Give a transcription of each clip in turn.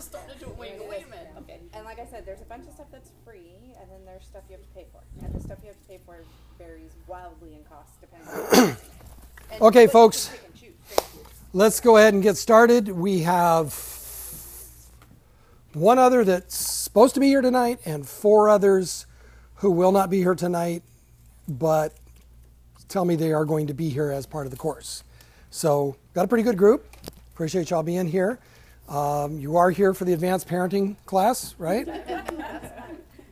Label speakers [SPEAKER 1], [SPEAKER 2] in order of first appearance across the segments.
[SPEAKER 1] just started to wait, wait a minute. Okay.
[SPEAKER 2] And like I said, there's a bunch of stuff that's free, and then there's stuff you have to pay for. And the stuff you have to pay for varies wildly in cost depending on. And
[SPEAKER 3] Okay,
[SPEAKER 2] you can
[SPEAKER 3] folks.
[SPEAKER 2] pick and choose, pick and.
[SPEAKER 3] Let's go ahead and get started. We have one other that's supposed to be here tonight and four others who will not be here tonight, but tell me they are going to be here as part of the course. So, got a pretty good group. Appreciate y'all being here. Um, you are here for the advanced parenting class, right? That's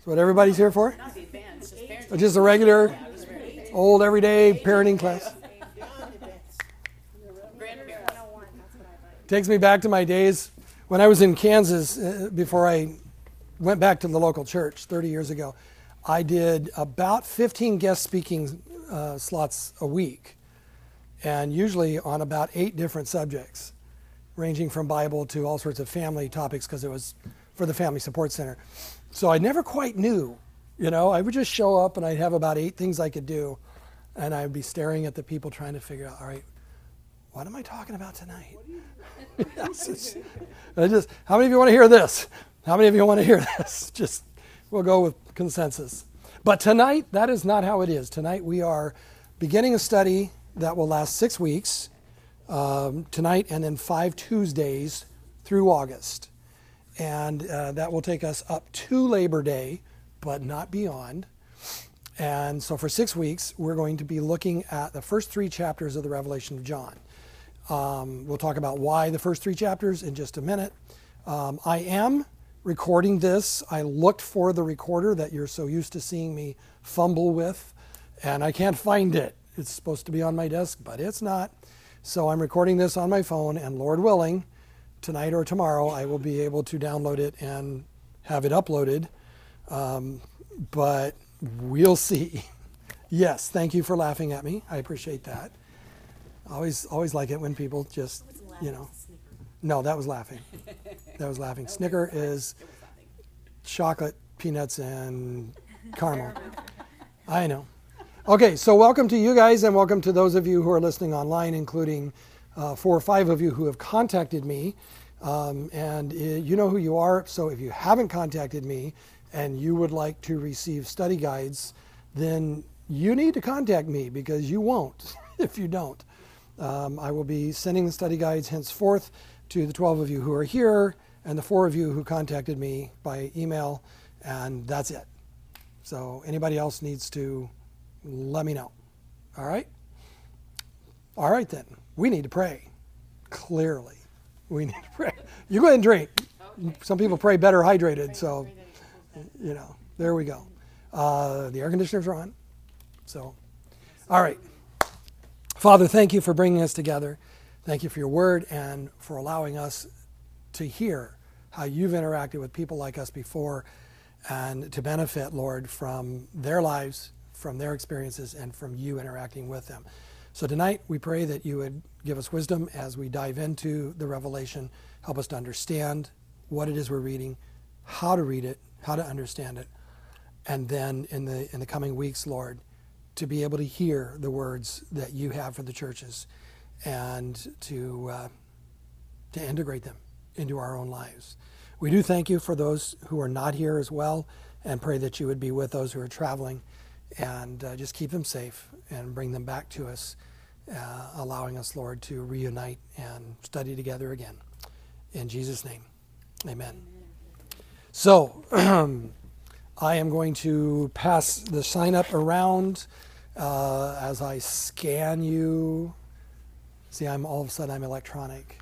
[SPEAKER 3] what everybody's here for?
[SPEAKER 1] Not the advanced, just parents.
[SPEAKER 3] Or just a regular, old, everyday parenting class? Takes me back to my days when I was in Kansas uh, before I went back to the local church 30 years ago. I did about 15 guest speaking uh, slots a week, and usually on about eight different subjects, ranging from Bible to all sorts of family topics because it was for the Family Support Center. So I never quite knew, you know, I would just show up and I'd have about eight things I could do, and I'd be staring at the people trying to figure out, all right, what am I talking about tonight? Yes, I just, how many of you want to hear this? How many of you want to hear this? Just, we'll go with consensus. But tonight, that is not how it is. Tonight, we are beginning a study that will last six weeks, um, tonight, and then five Tuesdays through August. And uh, that will take us up to Labor Day, but not beyond. And so for six weeks, we're going to be looking at the first three chapters of the Revelation of John. Um, we'll talk about why the first three chapters in just a minute. Um, I am recording this. I looked for the recorder that you're so used to seeing me fumble with, and I can't find it. It's supposed to be on my desk, but it's not. So I'm recording this on my phone, and Lord willing, tonight or tomorrow, I will be able to download it and have it uploaded. Um, but we'll see. Yes, thank you for laughing at me. I appreciate that. Always, always like it when people just, you know. No, that was laughing. That was laughing. Snicker is chocolate, peanuts, and caramel. I know. Okay, so welcome to you guys, and welcome to those of you who are listening online, including uh, four or five of you who have contacted me. Um, and uh, you know who you are. So if you haven't contacted me and you would like to receive study guides, then you need to contact me because you won't if you don't. Um, I will be sending the study guides henceforth to the 12 of you who are here and the four of you who contacted me by email, and that's it. So anybody else needs to let me know. All right? All right, then. We need to pray. Clearly. We need to pray. You go ahead and drink. Some people pray better hydrated, so, you know, there we go. Uh, the air conditioners are on. So, all right. Father, thank you for bringing us together. Thank you for your word and for allowing us to hear how you've interacted with people like us before and to benefit, Lord, from their lives, from their experiences, and from you interacting with them. So tonight, we pray that you would give us wisdom as we dive into the revelation, help us to understand what it is we're reading, how to read it, how to understand it, and then in the in the coming weeks, Lord, to be able to hear the words that you have for the churches, and to uh, to integrate them into our own lives. We do thank you for those who are not here as well, and pray that you would be with those who are traveling, and uh, just keep them safe and bring them back to us, uh, allowing us, Lord, to reunite and study together again. In Jesus' name, Amen. So. I am going to pass the sign up around uh, as I scan you. See, I'm all of a sudden I'm electronic.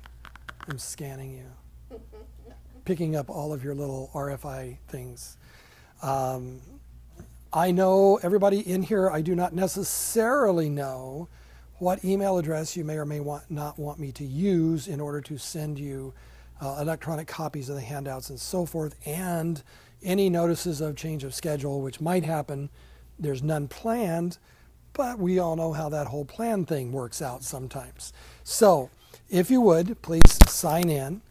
[SPEAKER 3] I'm scanning you, picking up all of your little RFI things. Um, I know everybody in here. I do not necessarily know what email address you may or may want, not want me to use in order to send you uh, electronic copies of the handouts and so forth, and any notices of change of schedule, which might happen. There's none planned, but we all know how that whole plan thing works out sometimes. So, if you would, please sign in.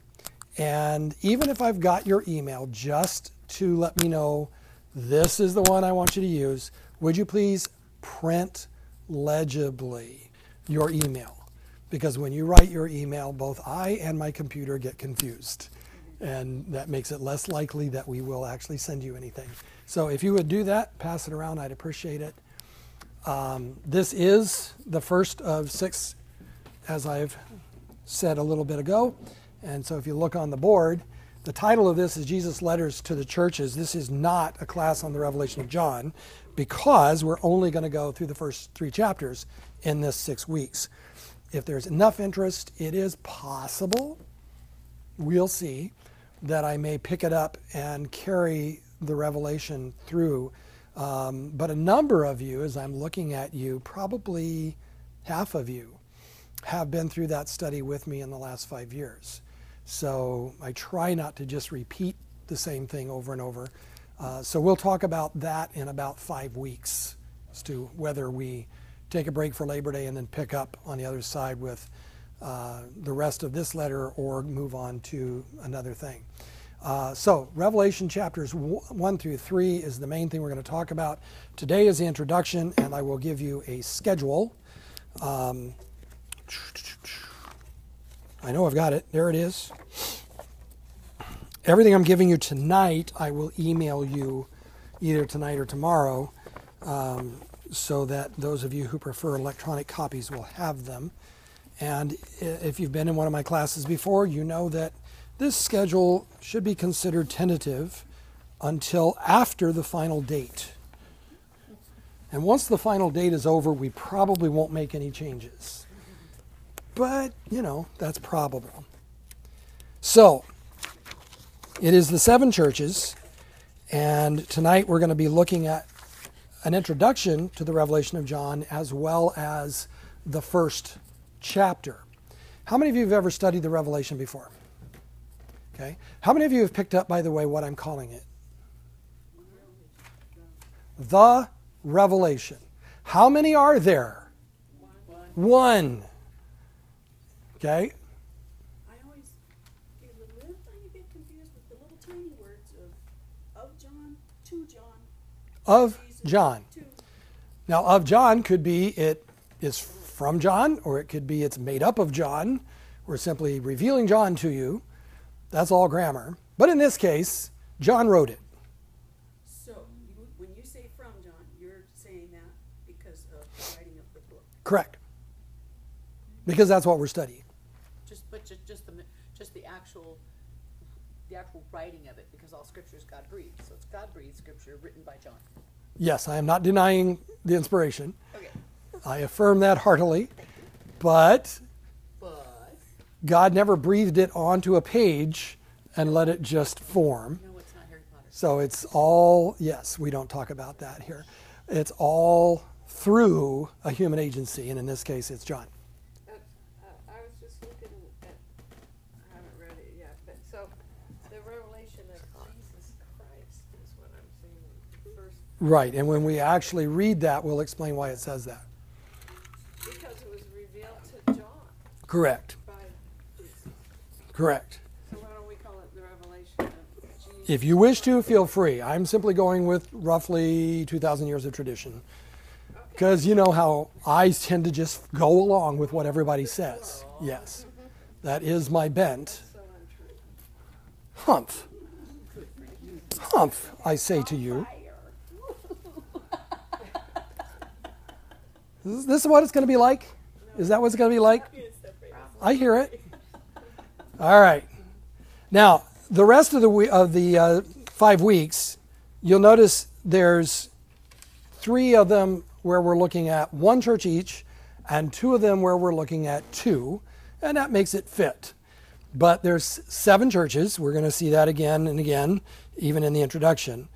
[SPEAKER 3] And even if I've got your email, just to let me know this is the one I want you to use, would you please print legibly your email? Because when you write your email, both I and my computer get confused. and that makes it less likely that we will actually send you anything. So if you would do that, pass it around, I'd appreciate it. Um, this is the first of six, as I've said a little bit ago. And so if you look on the board, the title of this is Jesus' Letters to the Churches. This is not a class on the Revelation of John because we're only going to go through the first three chapters in this six weeks. If there's enough interest, it is possible, we'll see, that I may pick it up and carry the Revelation through. Um, but a number of you, as I'm looking at you, probably half of you, have been through that study with me in the last five years. So I try not to just repeat the same thing over and over. Uh, so we'll talk about that in about five weeks as to whether we take a break for Labor Day and then pick up on the other side with uh, the rest of this letter or move on to another thing. Uh, so, Revelation chapters 1 through 3 is the main thing we're going to talk about. Today is the introduction, and I will give you a schedule. Um, I know I've got it. There it is. Everything I'm giving you tonight, I will email you either tonight or tomorrow um, so that those of you who prefer electronic copies will have them. And if you've been in one of my classes before, you know that this schedule should be considered tentative until after the final date. And once the final date is over, we probably won't make any changes. But, you know, that's probable. So, it is the seven churches, and tonight we're going to be looking at an introduction to the Revelation of John as well as the first chapter. How many of you have ever studied the Revelation before? Okay. How many of you have picked up, by the way, what I'm calling it? The Revelation. How many are there?
[SPEAKER 1] One.
[SPEAKER 3] One. Okay.
[SPEAKER 4] I always get a little tiny bit confused with the little tiny words of, of John, to John,
[SPEAKER 3] Of
[SPEAKER 4] Jesus,
[SPEAKER 3] John.
[SPEAKER 4] to.
[SPEAKER 3] Now, of John could be it is from John, or it could be it's made up of John. We're simply revealing John to you. That's all grammar. But in this case, John wrote it.
[SPEAKER 4] So, you, when you say from John, you're saying that because of the writing of the book.
[SPEAKER 3] Correct. Because that's what we're studying.
[SPEAKER 1] Just, but just, just the, mi- just the actual, the actual writing of it, because all scripture is God breathed. So it's God breathed scripture written by John.
[SPEAKER 3] Yes, I am not denying the inspiration.
[SPEAKER 1] Okay.
[SPEAKER 3] I affirm that heartily. But
[SPEAKER 1] But,
[SPEAKER 3] God never breathed it onto a page and let it just form.
[SPEAKER 1] no, it's not Harry Potter.
[SPEAKER 3] So it's all, yes, we don't talk about that here. It's all through a human agency, and in this case, it's John.
[SPEAKER 5] Uh, uh, I was just looking at, I haven't read it yet, but so the revelation of Jesus Christ is what I'm seeing first,
[SPEAKER 3] Right, and when we actually read that, we'll explain why it says that.
[SPEAKER 5] because it was revealed to John
[SPEAKER 3] Correct,
[SPEAKER 5] by
[SPEAKER 3] correct.
[SPEAKER 5] So why don't we call it the revelation of Jesus?
[SPEAKER 3] If you wish to, feel free. I'm simply going with roughly 2,000 years of tradition. Because you know how I tend to just go along with what everybody says. Yes, mm-hmm. that is my bent. Humph. Humph, I say to you. This is- this is what it's going to be like? Is that what it's going to be like? I hear it. All right. Now, the rest of the of the uh, five weeks, you'll notice there's three of them where we're looking at one church each, and two of them where we're looking at two, and that makes it fit. But there's seven churches. We're going to see that again and again, even in the introduction.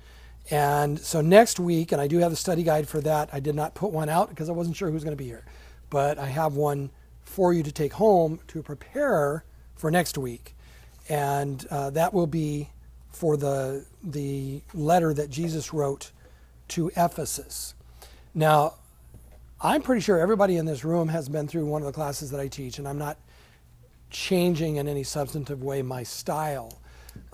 [SPEAKER 3] And so next week, and I do have a study guide for that. I did not put one out because I wasn't sure who was going to be here, but I have one for you to take home to prepare for next week, and uh, that will be for the the letter that Jesus wrote to Ephesus. Now, I'm pretty sure everybody in this room has been through one of the classes that I teach, and I'm not changing in any substantive way my style.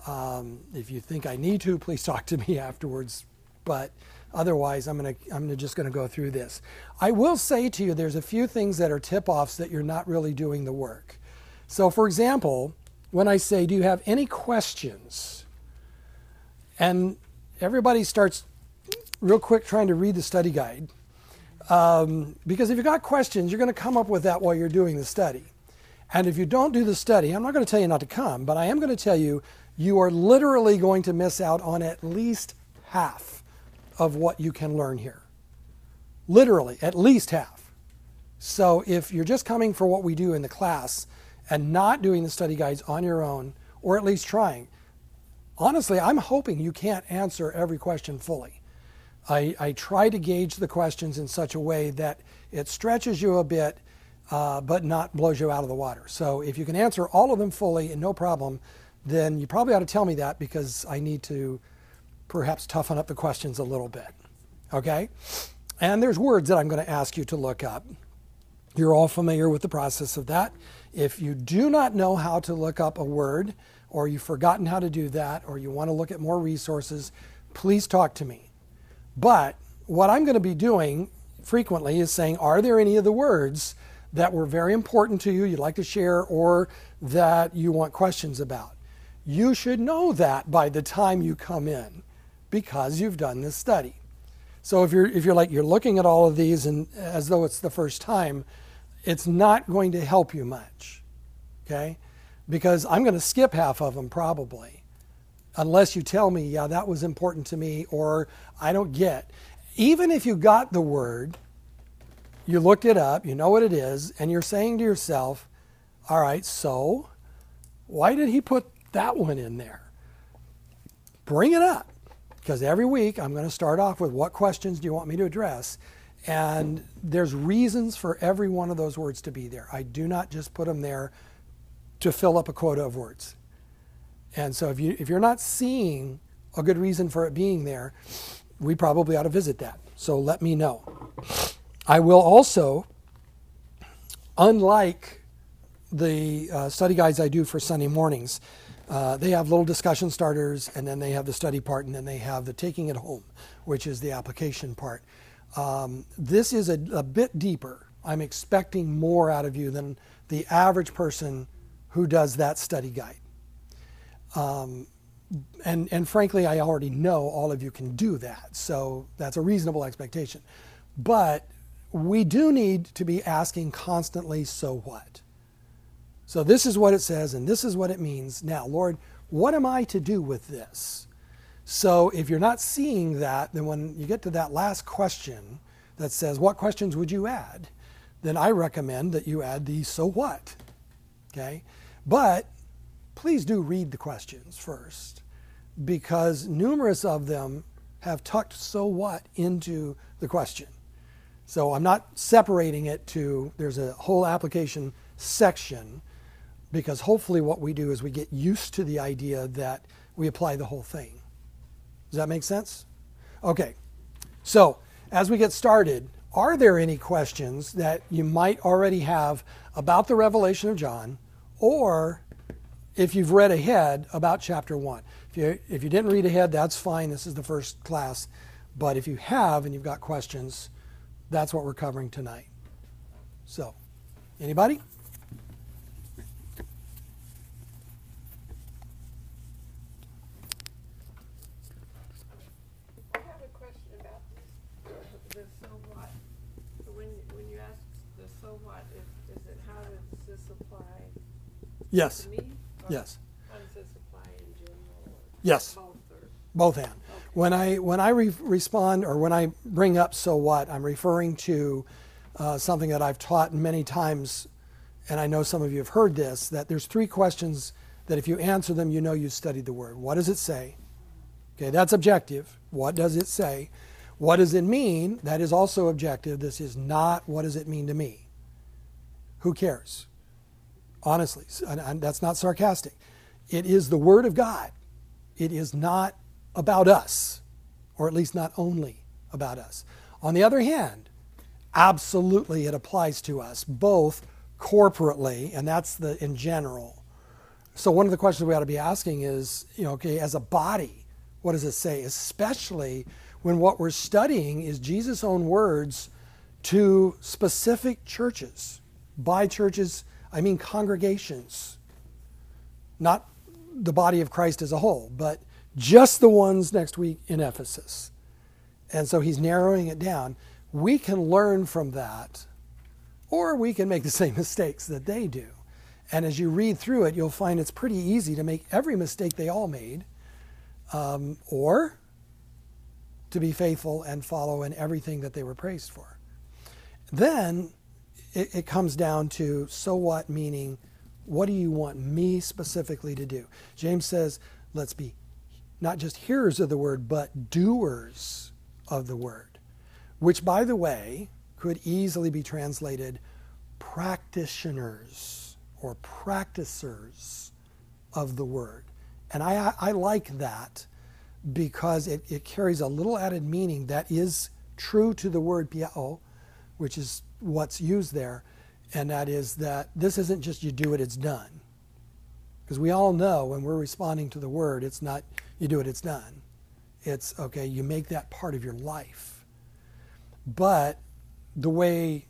[SPEAKER 3] Um, if you think I need to, please talk to me afterwards. But otherwise, I'm gonna I'm gonna just gonna go through this. I will say to you, there's a few things that are tip-offs that you're not really doing the work. So, for example, when I say, Do you have any questions? And everybody starts real quick trying to read the study guide. Um, because if you've got questions, you're going to come up with that while you're doing the study. And if you don't do the study, I'm not going to tell you not to come, but I am going to tell you you are literally going to miss out on at least half of what you can learn here. Literally, at least half. So if you're just coming for what we do in the class and not doing the study guides on your own, or at least trying, honestly, I'm hoping you can't answer every question fully. I, I try to gauge the questions in such a way that it stretches you a bit, uh, but not blows you out of the water. So if you can answer all of them fully and no problem, then you probably ought to tell me that because I need to perhaps toughen up the questions a little bit. Okay? And there's words that I'm going to ask you to look up. You're all familiar with the process of that. If you do not know how to look up a word, or you've forgotten how to do that, or you want to look at more resources, please talk to me. But what I'm going to be doing frequently is saying, are there any of the words that were very important to you, you'd like to share, or that you want questions about? You should know that by the time you come in because you've done this study. So if you're if you're like you're looking at all of these and as though it's the first time, it's not going to help you much. Okay? Because I'm going to skip half of them probably unless you tell me, yeah, that was important to me, or I don't get. Even if you got the word, you looked it up, you know what it is, and you're saying to yourself, all right, so why did he put that one in there? Bring it up. Because every week I'm going to start off with what questions do you want me to address? And there's reasons for every one of those words to be there. I do not just put them there to fill up a quota of words. And so if you if you're not seeing a good reason for it being there, we probably ought to visit that. So let me know. I will also, unlike the uh, study guides I do for Sunday mornings, uh, they have little discussion starters, and then they have the study part, and then they have the taking it home, which is the application part. Um, this is a, a bit deeper. I'm expecting more out of you than the average person who does that study guide. Um, and, and frankly, I already know all of you can do that, so that's a reasonable expectation. But we do need to be asking constantly, so what? So this is what it says, and this is what it means. Now, Lord, what am I to do with this? So if you're not seeing that, then when you get to that last question that says, What questions would you add? Then I recommend that you add the so what. Okay? But please do read the questions first because numerous of them have tucked so what into the question. So I'm not separating it to, there's a whole application section because hopefully what we do is we get used to the idea that we apply the whole thing. Does that make sense? Okay. So, as we get started, are there any questions that you might already have about the revelation of John or if you've read ahead about chapter 1? If you, if you didn't read ahead, that's fine. This is the first class. But if you have and you've got questions, that's what we're covering tonight. So, anybody?
[SPEAKER 5] I have a question about this, the so what. When, when you ask the so what, is, is it how does this apply
[SPEAKER 3] Yes.
[SPEAKER 5] to me? Or
[SPEAKER 3] Yes.
[SPEAKER 5] How does this apply in general? or
[SPEAKER 3] Yes.
[SPEAKER 5] Both or?
[SPEAKER 3] both and. When I when I re- respond or when I bring up so what, I'm referring to uh, something that I've taught many times, and I know some of you have heard this. That there's three questions that if you answer them, you know you studied the word. What does it say? Okay, that's objective. What does it say? What does it mean? That is also objective. This is not what does it mean to me. Who cares? Honestly, and, that's not sarcastic. It is the word of God. It is not about us, or at least not only about us. On the other hand, absolutely it applies to us, both corporately, and that's the in general. So one of the questions we ought to be asking is, you know, okay, as a body, what does it say? Especially when what we're studying is Jesus' own words to specific churches. By churches, I mean congregations. not the body of Christ as a whole, but just the ones next week in Ephesus. And so he's narrowing it down. We can learn from that, or we can make the same mistakes that they do. And as you read through it, you'll find it's pretty easy to make every mistake they all made, um, or to be faithful and follow in everything that they were praised for. Then it, it comes down to so what, meaning what do you want me specifically to do? James says, let's be not just hearers of the word, but doers of the word, which, by the way, could easily be translated practitioners or practicers of the word. And I, I like that because it, it carries a little added meaning that is true to the word poieo, which is what's used there, and that is that this isn't just you do it, it's done. Because we all know when we're responding to the word, it's not you do it, it's done. It's okay, you make that part of your life. But the way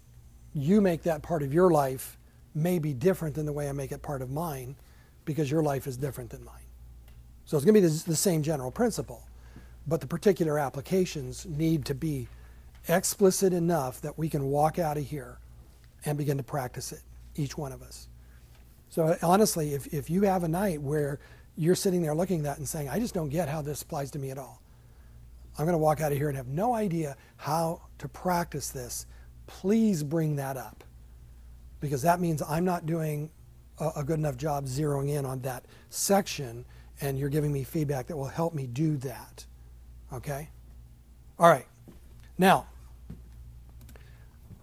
[SPEAKER 3] you make that part of your life may be different than the way I make it part of mine because your life is different than mine. So it's going to be the, the same general principle, but the particular applications need to be explicit enough that we can walk out of here and begin to practice it, each one of us. So honestly, if, if you have a night where you're sitting there looking at that and saying, I just don't get how this applies to me at all, I'm going to walk out of here and have no idea how to practice this, please bring that up. Because that means I'm not doing a, a good enough job zeroing in on that section, and you're giving me feedback that will help me do that. Okay? All right. Now,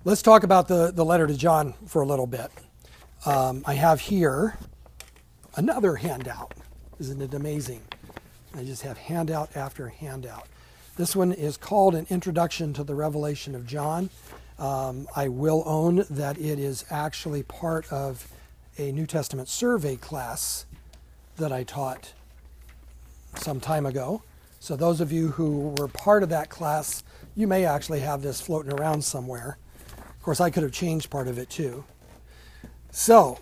[SPEAKER 3] let's talk about the, the letter to John for a little bit. Um, I have here another handout. Isn't it amazing? I just have handout after handout. This one is called An Introduction to the Revelation of John. Um, I will own that it is actually part of a New Testament survey class that I taught some time ago. So, those of you who were part of that class, you may actually have this floating around somewhere. Course, I could have changed part of it too. So,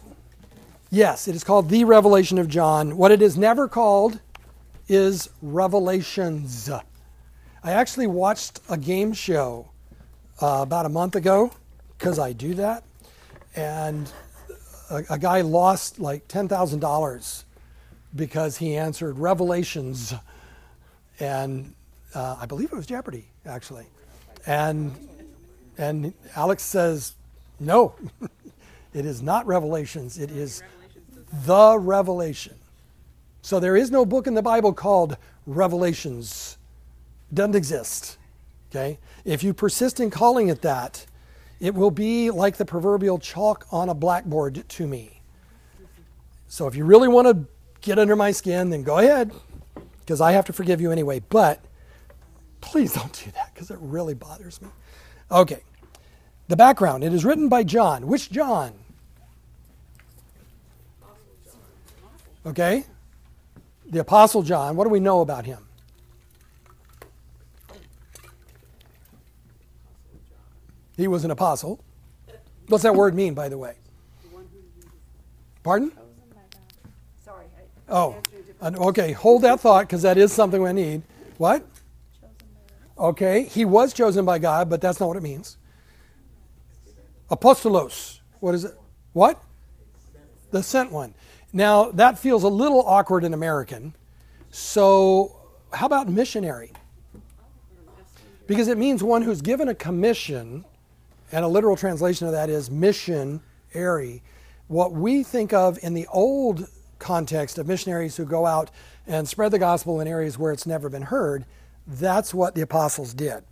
[SPEAKER 3] yes, it is called The Revelation of John. What it is never called is Revelations. I actually watched a game show uh, about a month ago because I do that, and a, a guy lost like $10,000 because he answered Revelations, and uh, I believe it was Jeopardy actually, and and Alex says, no, it is not Revelations. It is the Revelation. So there is no book in the Bible called Revelations. It doesn't exist. Okay? If you persist in calling it that, it will be like the proverbial chalk on a blackboard to me. So if you really want to get under my skin, then go ahead, because I have to forgive you anyway. But please don't do that, because it really bothers me. Okay. The background it is written by John. Which John? Okay. The Apostle John. What do we know about him? He was an apostle. What's that word mean, by the way? Pardon?
[SPEAKER 4] Sorry,
[SPEAKER 3] Oh, okay. Hold that thought because that is something we need. What? Okay, he was chosen by God, but that's not what it means. Apostolos. What is it? What? The sent one. Now, that feels a little awkward in American. So, how about missionary? Because it means one who's given a commission, and a literal translation of that is missionary. What we think of in the old context of missionaries who go out and spread the gospel in areas where it's never been heard, that's what the apostles did.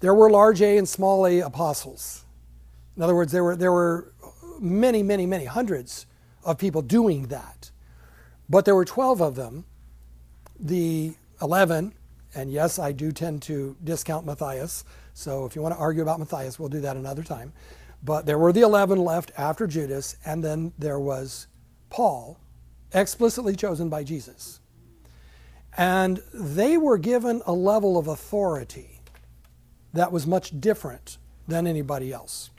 [SPEAKER 3] There were large A and small a apostles. In other words, there were, there were many, many, many hundreds of people doing that. But there were 12 of them. The 11, and yes, I do tend to discount Matthias. So if you want to argue about Matthias, we'll do that another time. But there were the 11 left after Judas, and then there was Paul, explicitly chosen by Jesus. And they were given a level of authority that was much different than anybody else.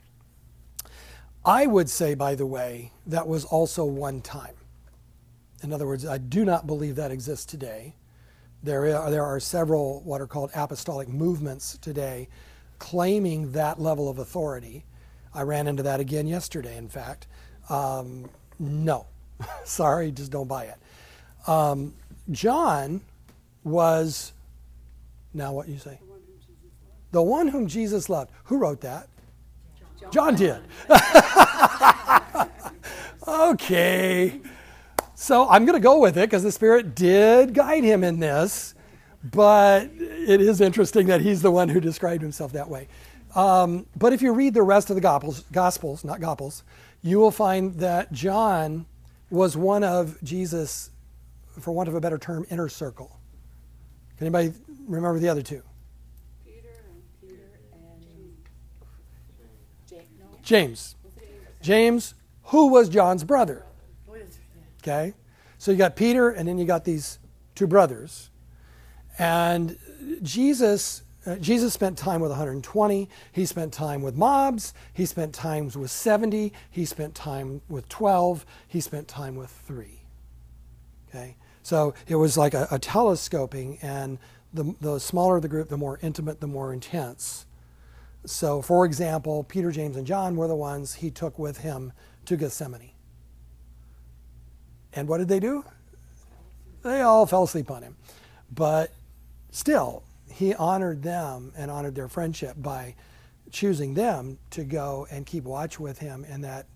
[SPEAKER 3] I would say, by the way, that was also one time. In other words, I do not believe that exists today. There are, there are several what are called apostolic movements today claiming that level of authority. I ran into that again yesterday, in fact. Um, no, sorry, just don't buy it. Um, John was, now what you say? The one whom Jesus loved. Who wrote that? John did. okay. So I'm going to go with it because the Spirit did guide him in this, but it is interesting that he's the one who described himself that way. Um, but if you read the rest of the Gospels, Gospels, not Gospels, you will find that John was one of Jesus, for want of a better term, inner circle. Can anybody remember the other two?
[SPEAKER 5] Peter and
[SPEAKER 1] Peter and Jake, no?
[SPEAKER 3] James. James, who was John's brother.
[SPEAKER 1] What is it?
[SPEAKER 3] Okay? So you got Peter, and then you got these two brothers. And Jesus, uh, Jesus spent time with 120. He spent time with mobs. He spent times with 70. He spent time with 12. He spent time with three. Okay? So it was like a, a telescoping, and the, the smaller the group, the more intimate, the more intense. So, for example, Peter, James, and John were the ones he took with him to Gethsemane. And what did they do? They all fell asleep on him. But still, he honored them and honored their friendship by choosing them to go and keep watch with him in that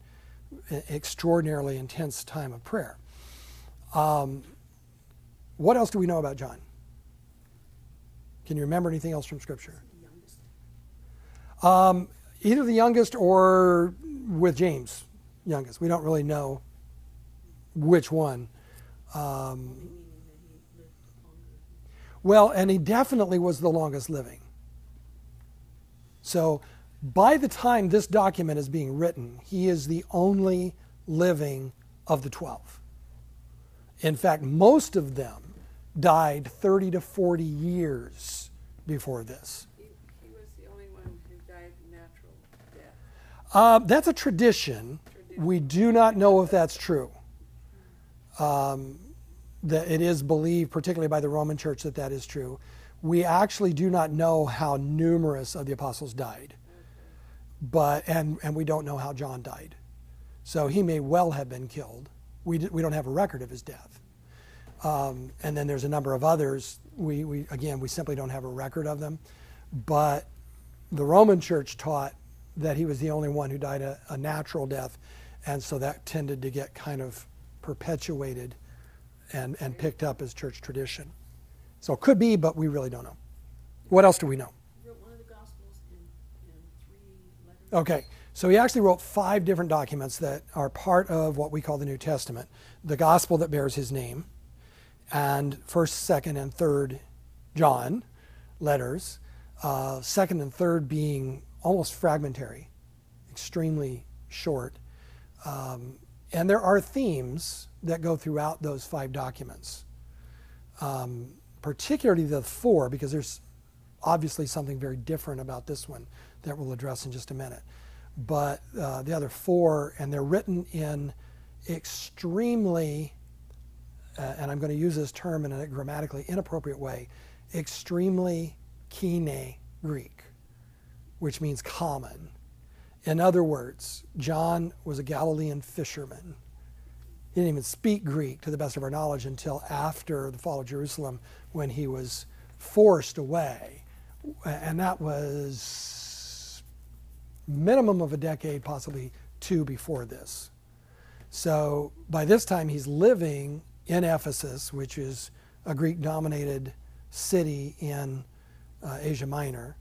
[SPEAKER 3] extraordinarily intense time of prayer. Um, what else do we know about John? Can you remember anything else from Scripture? Um, either the youngest or with James, youngest. We don't really know which one. Um, well, and he definitely was the longest living. So by the time this document is being written, he is the only living of the 12. In fact, most of them died 30 to 40 years before this.
[SPEAKER 5] he, he was the only one who died natural death.
[SPEAKER 3] Uh, that's a tradition. We do not know if that's true. Um, that it is believed, particularly by the Roman Church, that that is true. We actually do not know how numerous of the apostles died, but and and we don't know how John died. So he may well have been killed. We d- we don't have a record of his death. Um, and then there's a number of others. We we again we simply don't have a record of them, but the Roman Church taught that he was the only one who died a, a natural death, and so that tended to get kind of perpetuated and, and picked up as church tradition. So it could be, but we really don't know. What else do we know?
[SPEAKER 4] Wrote one of the Gospels in, in.
[SPEAKER 3] Okay, so he actually wrote five different documents that are part of what we call the New Testament the gospel that bears his name, and 1st, 2nd, and 3rd John letters, uh, 2nd and 3rd being almost fragmentary, extremely short. Um, and there are themes that go throughout those five documents, um, particularly the four, because there's obviously something very different about this one that we'll address in just a minute. But uh, the other four, and they're written in extremely, uh, and I'm going to use this term in a grammatically inappropriate way, extremely Koine Greek, which means common. In other words, John was a Galilean fisherman. He didn't even speak Greek, to the best of our knowledge, until after the fall of Jerusalem when he was forced away. And that was minimum of a decade, possibly two before this. So by this time, he's living in Ephesus, which is a Greek dominated city in uh, Asia Minor.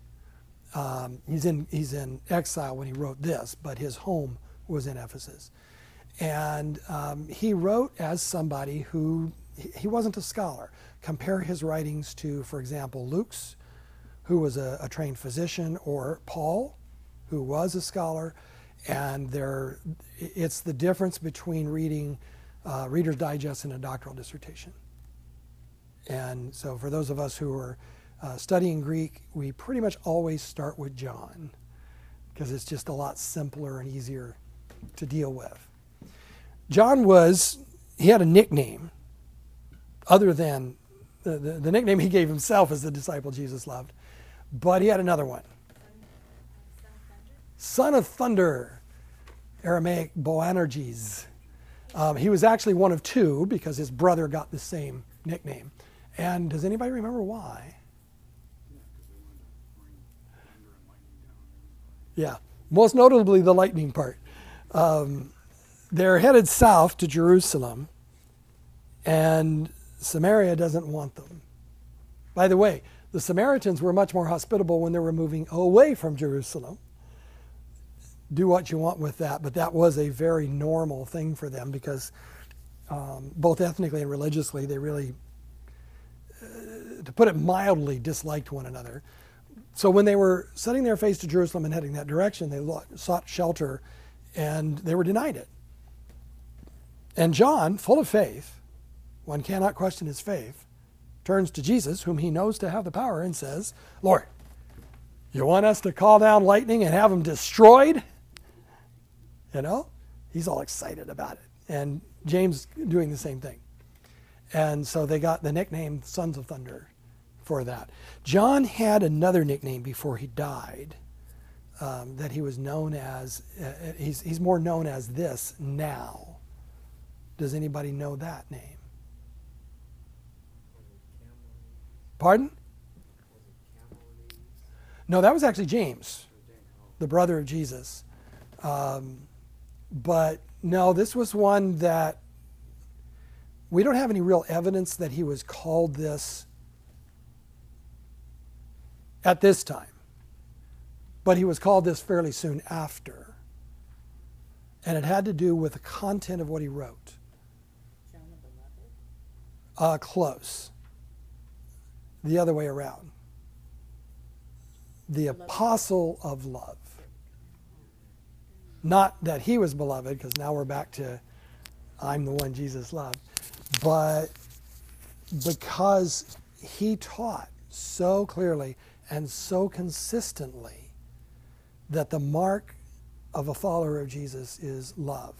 [SPEAKER 3] Um, he's, in, he's in exile when he wrote this, but his home was in Ephesus. And um, he wrote as somebody who, he wasn't a scholar. Compare his writings to, for example, Luke's, who was a, a trained physician, or Paul, who was a scholar. And there, it's the difference between reading uh, Reader's Digest and a doctoral dissertation. And so, for those of us who are uh, studying Greek, we pretty much always start with John because it's just a lot simpler and easier to deal with. John was he had a nickname other than the, the, the nickname he gave himself as the disciple Jesus loved, but he had another one Son of Thunder, Aramaic Boanerges. Um, he was actually one of two because his brother got the same nickname. And does anybody remember why? Yeah, most notably the lightning part. Um, they're headed south to Jerusalem, and Samaria doesn't want them. By the way, the Samaritans were much more hospitable when they were moving away from Jerusalem. Do what you want with that, but that was a very normal thing for them because um, both ethnically and religiously, they really, uh, to put it mildly, disliked one another. So when they were setting their face to Jerusalem and heading that direction, they sought shelter and they were denied it. And John, full of faith, one cannot question his faith, turns to Jesus, whom he knows to have the power, and says, Lord, you want us to call down lightning and have them destroyed? You know? He's all excited about it. And James doing the same thing. And so they got the nickname Sons of Thunder for that. John had another nickname before he died um, that he was known as, uh, he's, he's more known as this now. Does anybody know that name? Pardon? No, that was actually James, the brother of Jesus. Um, but no, this was one that we don't have any real evidence that he was called this at this time. But he was called this fairly soon after. And it had to do with the content of what he wrote.
[SPEAKER 1] John the Beloved.
[SPEAKER 3] Uh, close. The other way around. The apostle of love. Not that he was beloved, because now we're back to I'm the one Jesus loved, but because he taught so clearly and so consistently that the mark of a follower of Jesus is love.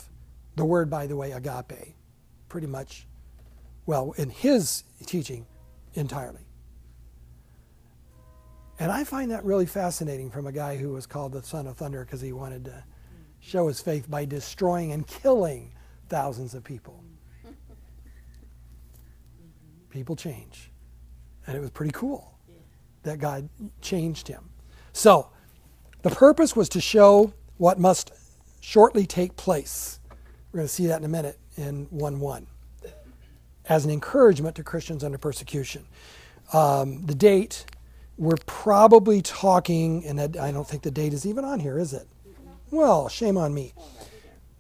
[SPEAKER 3] The word, by the way, agape, pretty much, well, in his teaching, entirely. And I find that really fascinating from a guy who was called the Son of Thunder because he wanted to show his faith by destroying and killing thousands of people. People change. And it was pretty cool that God changed him. So, the purpose was to show what must shortly take place. We're going to see that in a minute in 1 1 as an encouragement to Christians under persecution. Um, the date, we're probably talking, and I don't think the date is even on here, is it? Well, shame on me.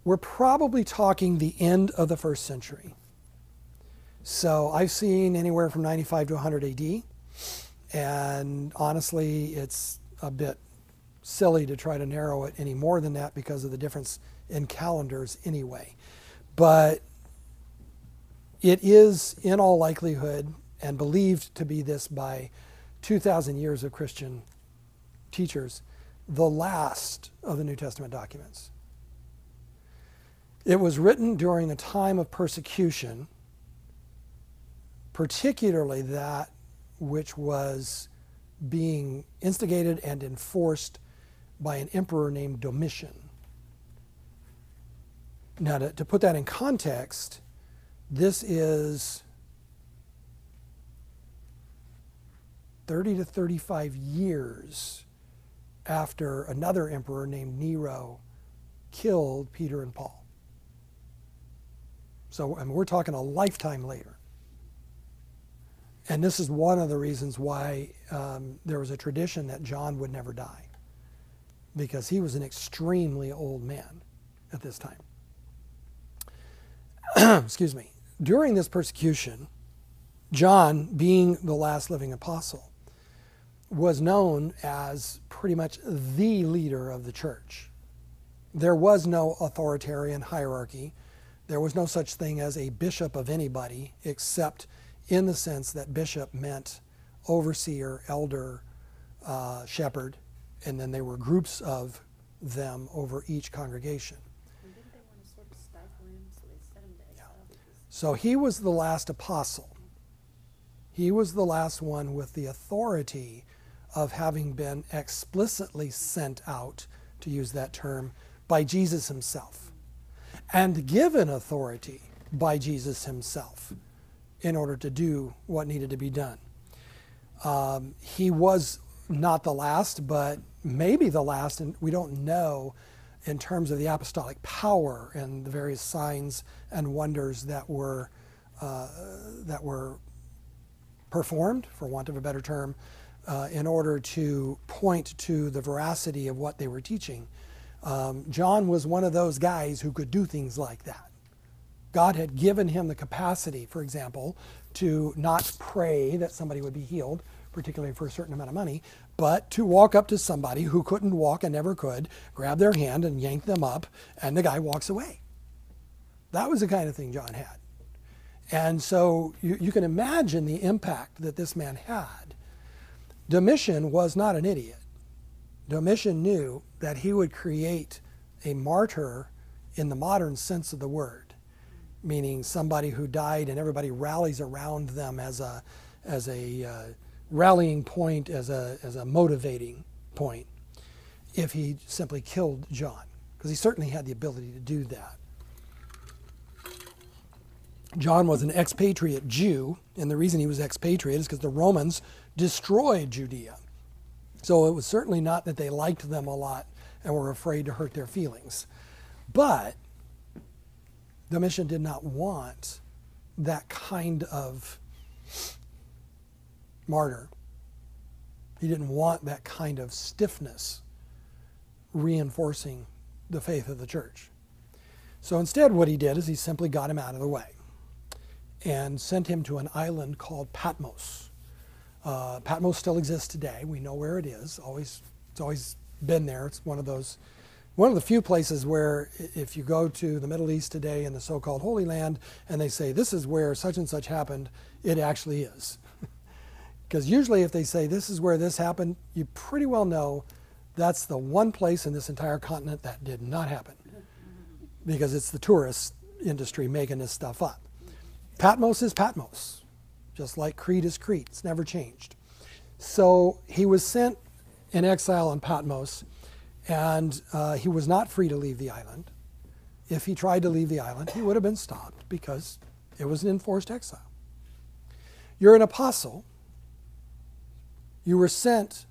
[SPEAKER 3] We're probably talking the end of the first century. So I've seen anywhere from 95 to 100 AD. And honestly, it's a bit silly to try to narrow it any more than that because of the difference in calendars anyway. But it is, in all likelihood, and believed to be this by 2,000 years of Christian teachers, the last of the New Testament documents. It was written during a time of persecution, particularly that which was being instigated and enforced by an emperor named Domitian. Now, to, to put that in context, this is 30 to 35 years after another emperor named Nero killed Peter and Paul. So mean, we're talking a lifetime later. And this is one of the reasons why um, there was a tradition that John would never die, because he was an extremely old man at this time. Excuse me. During this persecution, John, being the last living apostle, was known as pretty much the leader of the church. There was no authoritarian hierarchy. There was no such thing as a bishop of anybody, except in the sense that bishop meant overseer, elder, uh, shepherd, and then there were groups of them over each congregation.
[SPEAKER 1] So
[SPEAKER 3] he was the last apostle. He was the last one with the authority of having been explicitly sent out, to use that term, by Jesus himself, and given authority by Jesus himself in order to do what needed to be done. Um, he was not the last, but maybe the last, and we don't know in terms of the apostolic power and the various signs and wonders that were uh, that were performed, for want of a better term, uh, in order to point to the veracity of what they were teaching. Um, John was one of those guys who could do things like that. God had given him the capacity, for example, to not pray that somebody would be healed, particularly for a certain amount of money, but to walk up to somebody who couldn't walk and never could, grab their hand and yank them up, and the guy walks away. That was the kind of thing John had. And so you, you can imagine the impact that this man had. Domitian was not an idiot. Domitian knew that he would create a martyr in the modern sense of the word, meaning somebody who died and everybody rallies around them as a, as a uh, rallying point, as a, as a motivating point, if he simply killed John, because he certainly had the ability to do that. John was an expatriate Jew, and the reason he was expatriate is because the Romans destroyed Judea. So it was certainly not that they liked them a lot and were afraid to hurt their feelings. But Domitian did not want that kind of martyr. He didn't want that kind of stiffness reinforcing the faith of the church. So instead, what he did is he simply got him out of the way and sent him to an island called Patmos. Uh, Patmos still exists today. We know where it is. Always, it's always been there. It's one of those, one of the few places where if you go to the Middle East today in the so-called Holy Land and they say this is where such and such happened, it actually is. Because usually, if they say this is where this happened, you pretty well know that's the one place in this entire continent that did not happen. Because it's the tourist industry making this stuff up. Patmos is Patmos, just like Crete is Crete. It's never changed. So he was sent in exile on Patmos, and uh, he was not free to leave the island. If he tried to leave the island, he would have been stopped because it was an enforced exile. You're an apostle. You were sent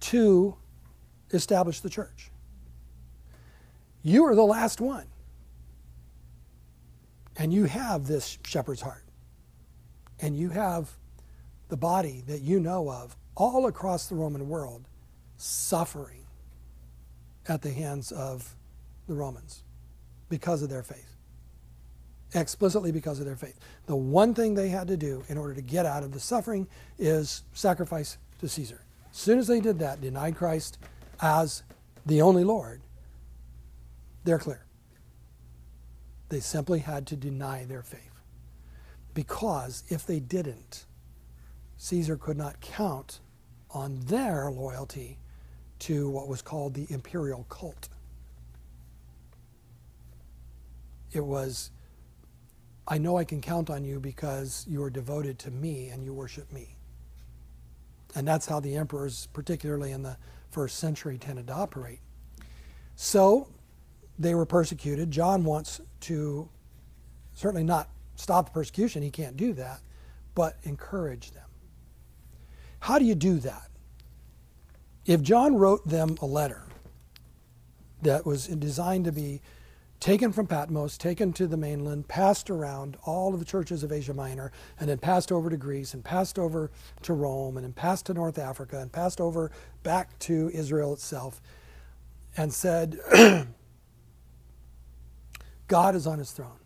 [SPEAKER 3] to establish the church. You are the last one. And you have this shepherd's heart. And you have the body that you know of all across the Roman world suffering at the hands of the Romans because of their faith. Explicitly because of their faith. The one thing they had to do in order to get out of the suffering is sacrifice to Caesar. As soon as they did that, denied Christ as the only Lord, they're clear. They simply had to deny their faith. Because if they didn't, Caesar could not count on their loyalty to what was called the imperial cult. It was, I know I can count on you because you are devoted to me and you worship me. And that's how the emperors, particularly in the first century, tended to operate. So they were persecuted. John wants to certainly not stop the persecution, he can't do that, but encourage them. How do you do that? If John wrote them a letter that was designed to be taken from Patmos, taken to the mainland, passed around all of the churches of Asia Minor, and then passed over to Greece, and passed over to Rome, and then passed to North Africa, and passed over back to Israel itself, and said, God is on his throne.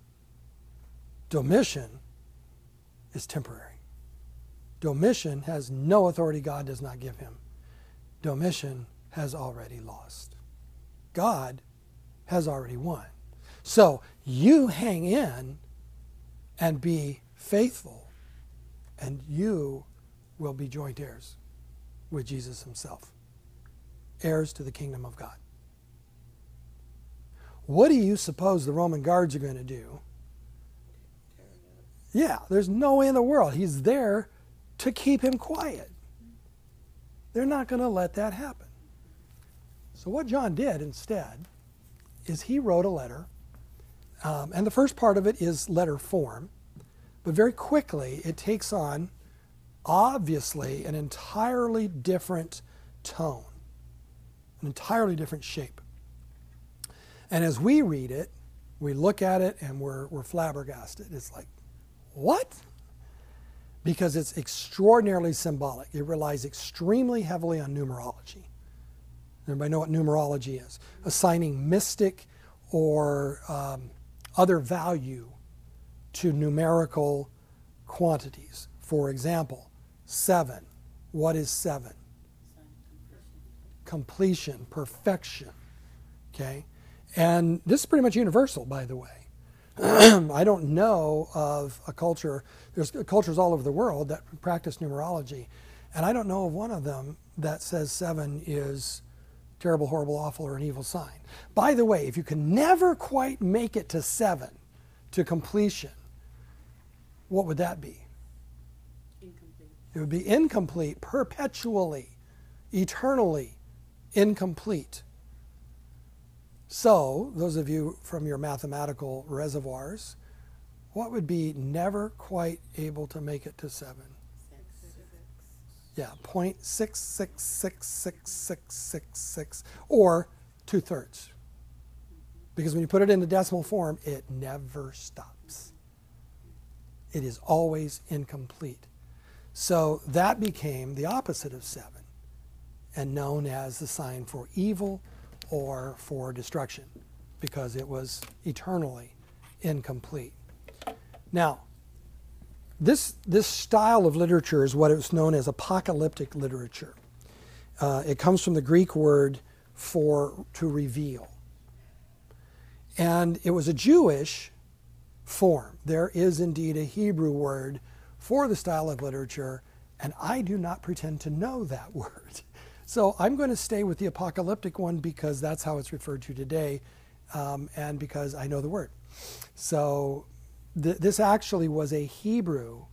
[SPEAKER 3] Domitian is temporary. Domitian has no authority God does not give him. Domitian has already lost. God has already won. So you hang in and be faithful, and you will be joint heirs with Jesus himself, heirs to the kingdom of God. What do you suppose the Roman guards are going to do Yeah, there's no way in the world. He's there to keep him quiet. They're not going to let that happen. So, what John did instead is he wrote a letter, um, and the first part of it is letter form, but very quickly it takes on, obviously, an entirely different tone, an entirely different shape. And as we read it, we look at it and we're, we're flabbergasted. It's like, what? Because it's extraordinarily symbolic. It relies extremely heavily on numerology. Everybody know what numerology is? Assigning mystic or um, other value to numerical quantities. For example, seven. What is seven? Completion, perfection. Okay? And this is pretty much universal, by the way. I don't know of a culture, there's cultures all over the world that practice numerology, and I don't know of one of them that says seven is terrible, horrible, awful, or an evil sign. By the way, if you can never quite make it to seven, to completion, what would that be?
[SPEAKER 1] Incomplete.
[SPEAKER 3] It would be incomplete, perpetually, eternally incomplete. So, those of you from your mathematical reservoirs, what would be never quite able to make it to seven? Yeah, point six six six six six six six, or two thirds. Because when you put it into decimal form, it never stops. It is always incomplete. So that became the opposite of seven, and known as the sign for evil or for destruction, because it was eternally incomplete. Now, this, this style of literature is what is known as apocalyptic literature. Uh, it comes from the Greek word for to reveal. And it was a Jewish form. There is indeed a Hebrew word for the style of literature, and I do not pretend to know that word. So I'm going to stay with the apocalyptic one because that's how it's referred to today, um, and because I know the word. So th- this actually was a Hebrew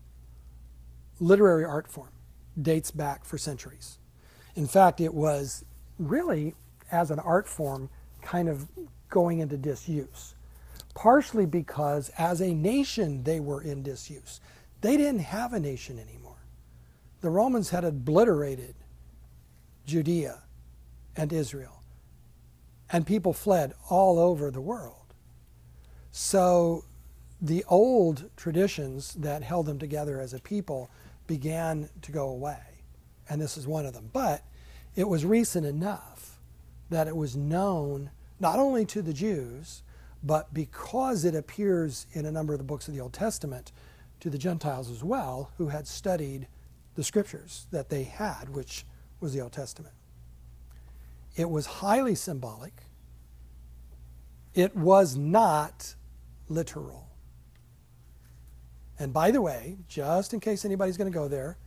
[SPEAKER 3] literary art form, dates back for centuries. In fact, it was really, as an art form, kind of going into disuse. Partially because, as a nation, they were in disuse. They didn't have a nation anymore. The Romans had obliterated Judea and Israel, and people fled all over the world. So the old traditions that held them together as a people began to go away, and this is one of them. But it was recent enough that it was known not only to the Jews, but because it appears in a number of the books of the Old Testament, to the Gentiles as well, who had studied the scriptures that they had, which was the Old Testament. It was highly symbolic. It was not literal. And by the way, just in case anybody's going to go there,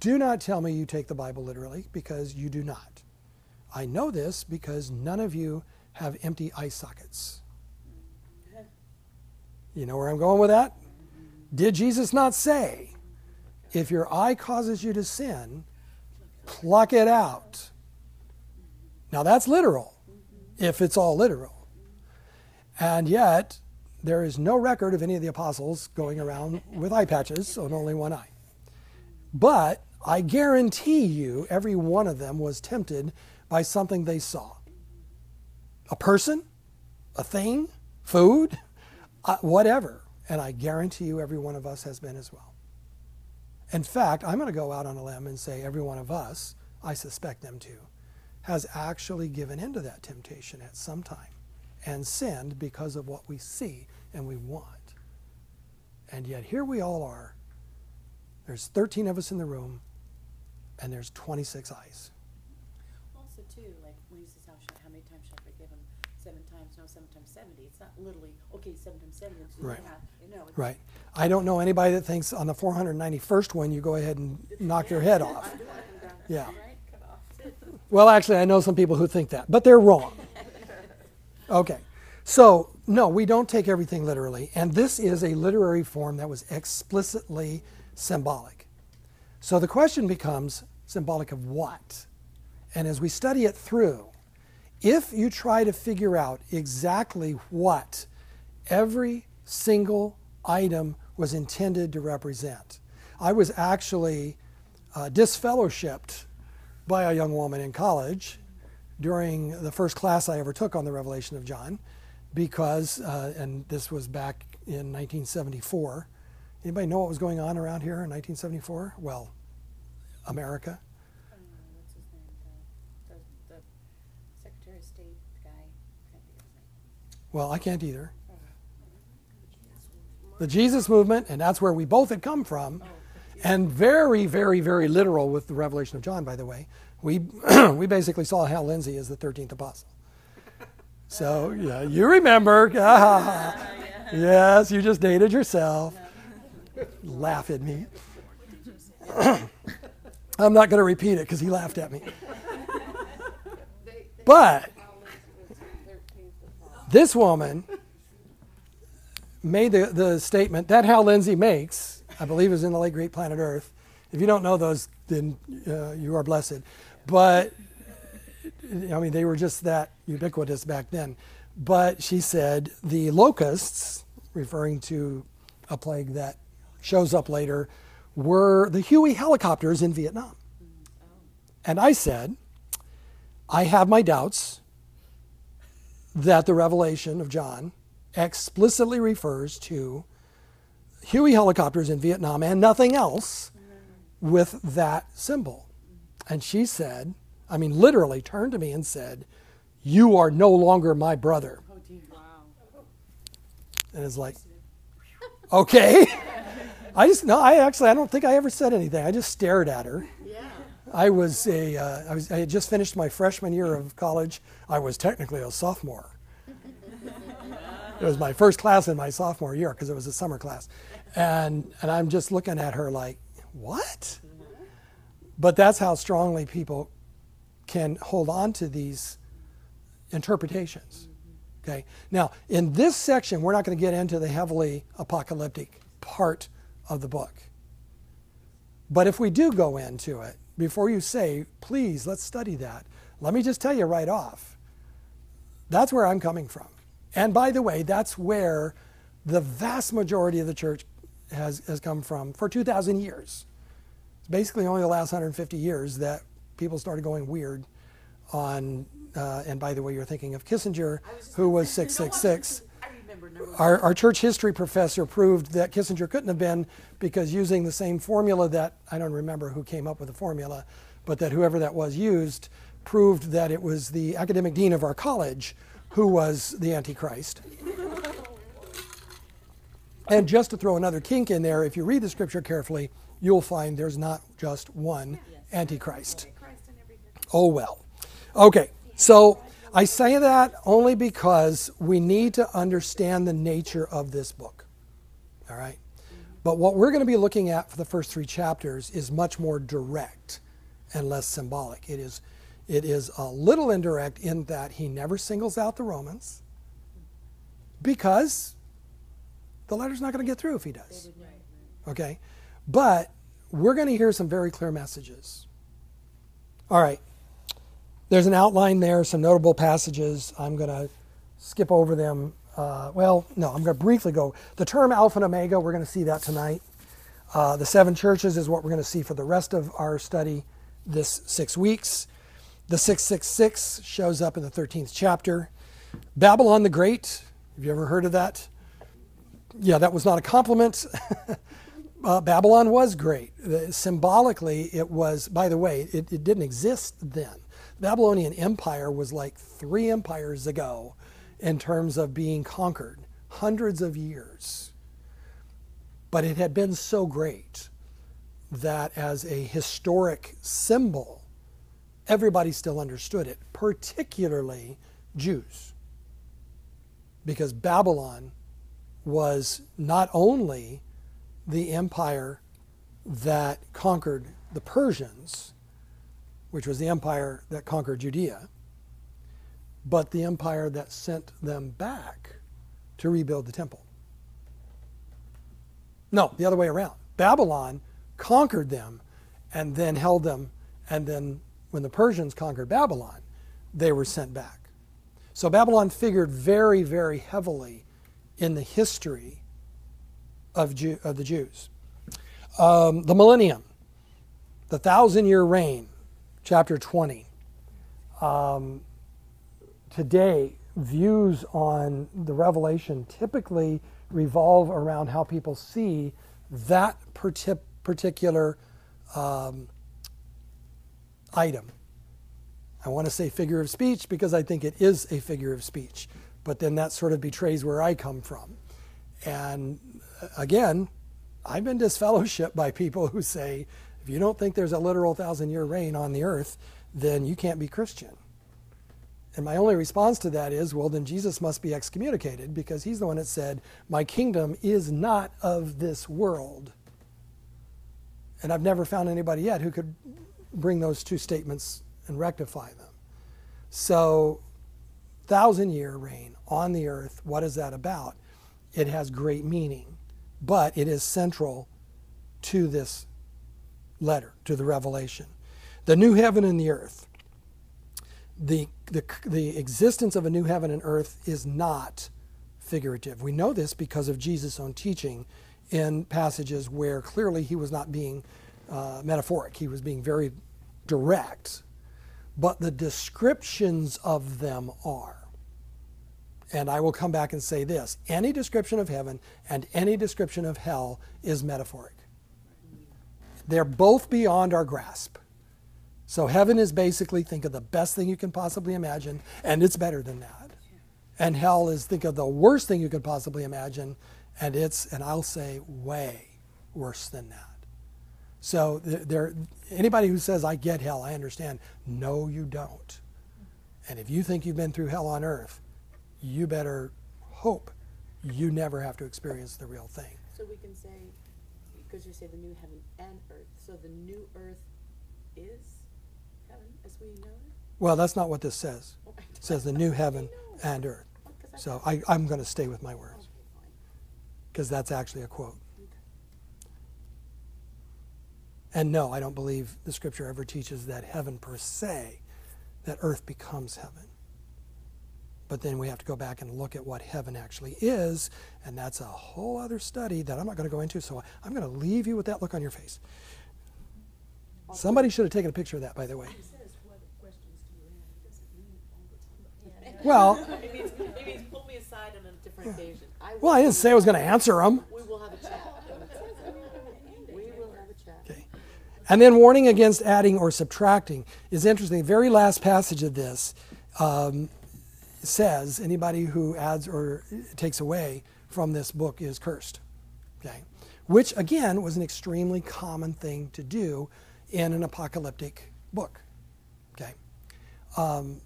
[SPEAKER 3] do not tell me you take the Bible literally because you do not. I know this because none of you have empty eye sockets. You know where I'm going with that? Did Jesus not say, if your eye causes you to sin, pluck it out? Now that's literal, if it's all literal. And yet, there is no record of any of the apostles going around with eye patches on only one eye. But I guarantee you, every one of them was tempted by something they saw a person, a thing, food, uh, whatever. And I guarantee you, every one of us has been as well. In fact, I'm going to go out on a limb and say every one of us, I suspect them too, has actually given into that temptation at some time and sinned because of what we see and we want. And yet here we all are. There's 13 of us in the room, and there's 26 eyes.
[SPEAKER 1] Also, too, like when he says, "How shall, how many times shall I forgive him? Seven times? No, seven times seventy. It's not literally okay. Seven times seventy. It's
[SPEAKER 3] Right.
[SPEAKER 1] half. You know,
[SPEAKER 3] Right. I don't know anybody that thinks on the 491st one you go ahead and knock their head off. Yeah. Well, actually, I know some people who think that, but they're wrong. Okay. So No, we don't take everything literally. And this is a literary form that was explicitly symbolic. So the question becomes symbolic of what? And as we study it through, if you try to figure out exactly what every single item was intended to represent, I was actually uh, disfellowshipped by a young woman in college during the first class I ever took on the Revelation of John because, uh, and this was back in 1974. Anybody know what was going on around here in 1974? Well, America.
[SPEAKER 2] What's his name? The, the, the Secretary of State guy. Can't think of his name.
[SPEAKER 3] Well, I can't either. The Jesus movement, and that's where we both had come from, and very, very, very literal with the Revelation of John, by the way. We, we basically saw Hal Lindsey as the 13th apostle. So, yeah, you remember. Ah, yes, you just dated yourself. Laugh at me. I'm not going to repeat it because he laughed at me. But
[SPEAKER 5] Hal Lindsey was the thirteenth apostle.
[SPEAKER 3] this woman made the, the statement that Hal Lindsey makes, I believe is in the late great planet Earth. If you don't know those, then uh, you are blessed. But I mean, they were just that ubiquitous back then. But she said the locusts, referring to a plague that shows up later, were the Huey helicopters in Vietnam. And I said, I have my doubts that the revelation of John explicitly refers to Huey helicopters in Vietnam and nothing else with that symbol. And she said, I mean, literally turned to me and said, You are no longer my brother.
[SPEAKER 1] Oh dear.
[SPEAKER 3] And it's like, okay. I just, no, I actually, I don't think I ever said anything. I just stared at her.
[SPEAKER 1] Yeah.
[SPEAKER 3] I was a, uh, I was, I had just finished my freshman year of college. I was technically a sophomore. It was my first class in my sophomore year because it was a summer class, and and I'm just looking at her like, what? But that's how strongly people can hold on to these interpretations. Okay. Now, in this section, we're not going to get into the heavily apocalyptic part of the book. But if we do go into it, before you say, please, let's study that, let me just tell you right off that's where I'm coming from. And by the way, that's where the vast majority of the church has, has come from for 2,000 years. It's basically only the last 150 years that people started going weird on, uh, and by the way, you're thinking of Kissinger, who was 666
[SPEAKER 1] I remember number one.
[SPEAKER 3] our, our church history professor proved that Kissinger couldn't have been because using the same formula that I don't remember who came up with the formula, but that whoever that was used proved that it was the academic dean of our college who was the Antichrist. And just to throw another kink in there, if you read the scripture carefully, you'll find there's not just one Antichrist. Oh well. Okay, so I say that only because we need to understand the nature of this book. All right? But what we're going to be looking at for the first three chapters is much more direct and less symbolic. It is, it is a little indirect in that he never singles out the Romans because the letter's not going to get through if he does. Okay? But we're going to hear some very clear messages. All right. There's an outline there, some notable passages. I'm going to skip over them. Uh, well, no, I'm going to briefly go. The term Alpha and Omega, we're going to see that tonight. Uh, the seven churches is what we're going to see for the rest of our study this six weeks. The 666 shows up in the 13th chapter. Babylon the Great, have you ever heard of that? Yeah, that was not a compliment. uh, Babylon was great. Uh, symbolically, it was, by the way, it, it didn't exist then. The Babylonian Empire was like three empires ago in terms of being conquered, hundreds of years. But it had been so great that as a historic symbol, everybody still understood it, particularly Jews. Because Babylon was not only the empire that conquered the Persians, which was the empire that conquered Judea, but the empire that sent them back to rebuild the temple. No, the other way around. Babylon conquered them and then held them, and then when the Persians conquered Babylon, they were sent back. So Babylon figured very, very heavily in the history of, Jew, of the Jews. Um, the millennium, the thousand year reign, chapter 20. Um, today, views on the revelation typically revolve around how people see that parti- particular um, item. I want to say figure of speech because I think it is a figure of speech, but then that sort of betrays where I come from. And uh, again, I've been disfellowshipped by people who say, if you don't think there's a literal thousand year reign on the earth, then you can't be Christian. And my only response to that is, well, then Jesus must be excommunicated because he's the one that said, My kingdom is not of this world. And I've never found anybody yet who could bring those two statements and rectify them. So, thousand year reign on the earth, what is that about? It has great meaning, but it is central to this letter, to the revelation. The new heaven and the earth. The, the, the existence of a new heaven and earth is not figurative. We know this because of Jesus' own teaching in passages where clearly he was not being uh, metaphoric, he was being very direct. But the descriptions of them are. And I will come back and say this any description of heaven and any description of hell is metaphoric. They're both beyond our grasp. So heaven is basically think of the best thing you can possibly imagine, and it's better than that. And hell is think of the worst thing you could possibly imagine, and it's, and I'll say, way worse than that. So there, anybody who says I get hell, I understand. No, you don't. And if you think you've been through hell on earth, you better hope you never have to experience the real thing.
[SPEAKER 1] So we can say, because you say the new heaven and earth, so the new earth is heaven as we know it?
[SPEAKER 3] Well, that's not what this says. It says the new heaven and earth. So I, I'm going to stay with my words because that's actually a quote. And no, I don't believe the scripture ever teaches that heaven per se, that earth becomes heaven. But then we have to go back and look at what heaven actually is, and that's a whole other study that I'm not going to go into, so I'm going to leave you with that look on your face. Somebody should have taken a picture of that, by the way.
[SPEAKER 4] It says, what questions do you have? It doesn't mean all the time.
[SPEAKER 3] Well,
[SPEAKER 1] It means, it me aside on a different occasion. I
[SPEAKER 3] well, I didn't say I was going to answer them.
[SPEAKER 1] We will have a chat. We will have a chat.
[SPEAKER 3] Okay. And then warning against adding or subtracting is interesting. The very last passage of this um, says anybody who adds or takes away from this book is cursed. Okay. Which, again, was an extremely common thing to do in an apocalyptic book. Okay. Um,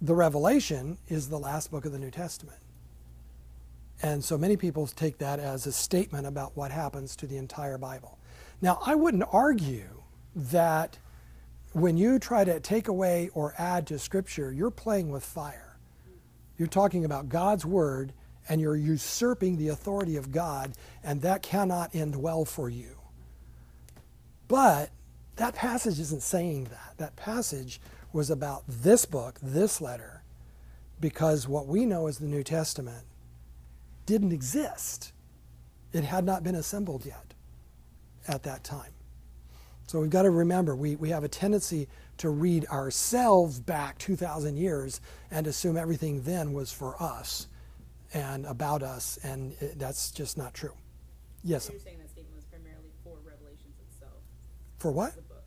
[SPEAKER 3] the Revelation is the last book of the New Testament. And so many people take that as a statement about what happens to the entire Bible. Now, I wouldn't argue that when you try to take away or add to Scripture, you're playing with fire. You're talking about God's Word and you're usurping the authority of God, and that cannot end well for you. But that passage isn't saying that. That passage was about this book, this letter, because what we know as the New Testament didn't exist. It had not been assembled yet at that time. So we've got to remember we, we have a tendency to read ourselves back 2,000 years and assume everything then was for us and about us, and it, that's just not true. Yes,
[SPEAKER 6] So you're saying that statement was primarily for Revelations itself,
[SPEAKER 3] for what?
[SPEAKER 6] the book,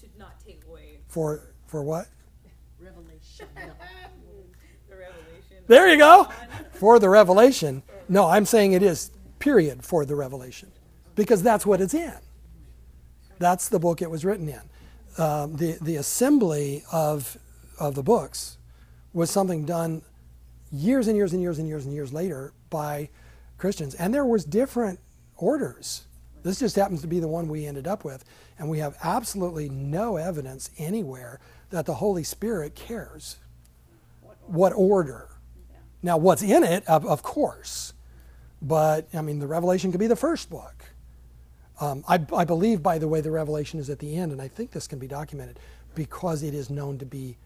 [SPEAKER 6] to not take away
[SPEAKER 3] For for what?
[SPEAKER 1] Revelation.
[SPEAKER 6] the revelation.
[SPEAKER 3] There you go. For the revelation. No, I'm saying it is period for the revelation because that's what it's in. That's the book it was written in. Um, the the assembly of of the books was something done years and years and years and years and years later by Christians, and there was different orders. This just happens to be the one we ended up with, and we have absolutely no evidence anywhere that the Holy Spirit cares what order Now, what's in it, of, of course, but I mean, the Revelation could be the first book. Um, I, I believe, by the way, the Revelation is at the end, and I think this can be documented because it is known to be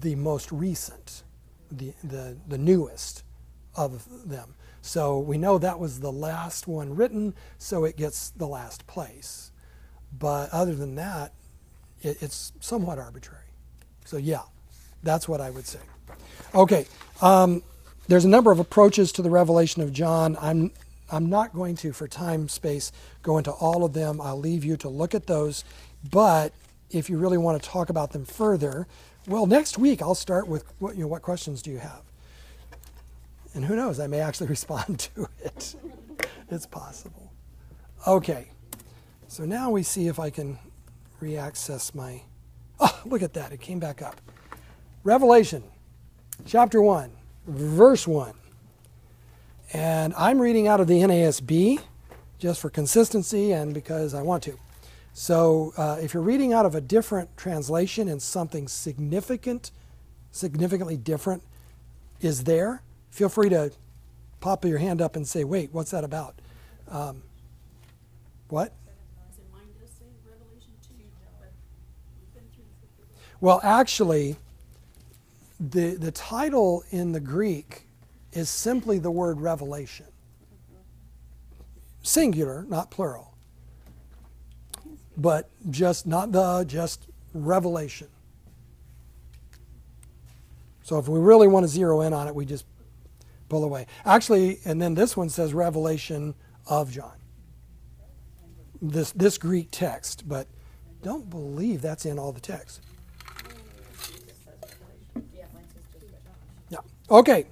[SPEAKER 3] the most recent, the, the, the newest of them. So we know that was the last one written, so it gets the last place. But other than that, it, it's somewhat arbitrary. So, yeah, that's what I would say. Okay, um, there's a number of approaches to the revelation of John. I'm, I'm not going to, for time space, go into all of them. I'll leave you to look at those. But if you really want to talk about them further, well, next week I'll start with what, you know, what questions do you have? And who knows, I may actually respond to it. it's possible. Okay, so now we see if I can reaccess my. Oh, look at that, it came back up. Revelation chapter 1, verse 1. And I'm reading out of the NASB just for consistency and because I want to. So uh, if you're reading out of a different translation and something significant, significantly different is there, feel free to pop your hand up and say, wait, what's that about? Um, what? Well, actually, the, the title in the Greek is simply the word revelation. Singular, not plural. But just not the, just revelation. So if we really want to zero in on it, we just pull away. Actually, and then this one says revelation of John. This this Greek text, but don't believe that's in all the text. Yeah. Okay.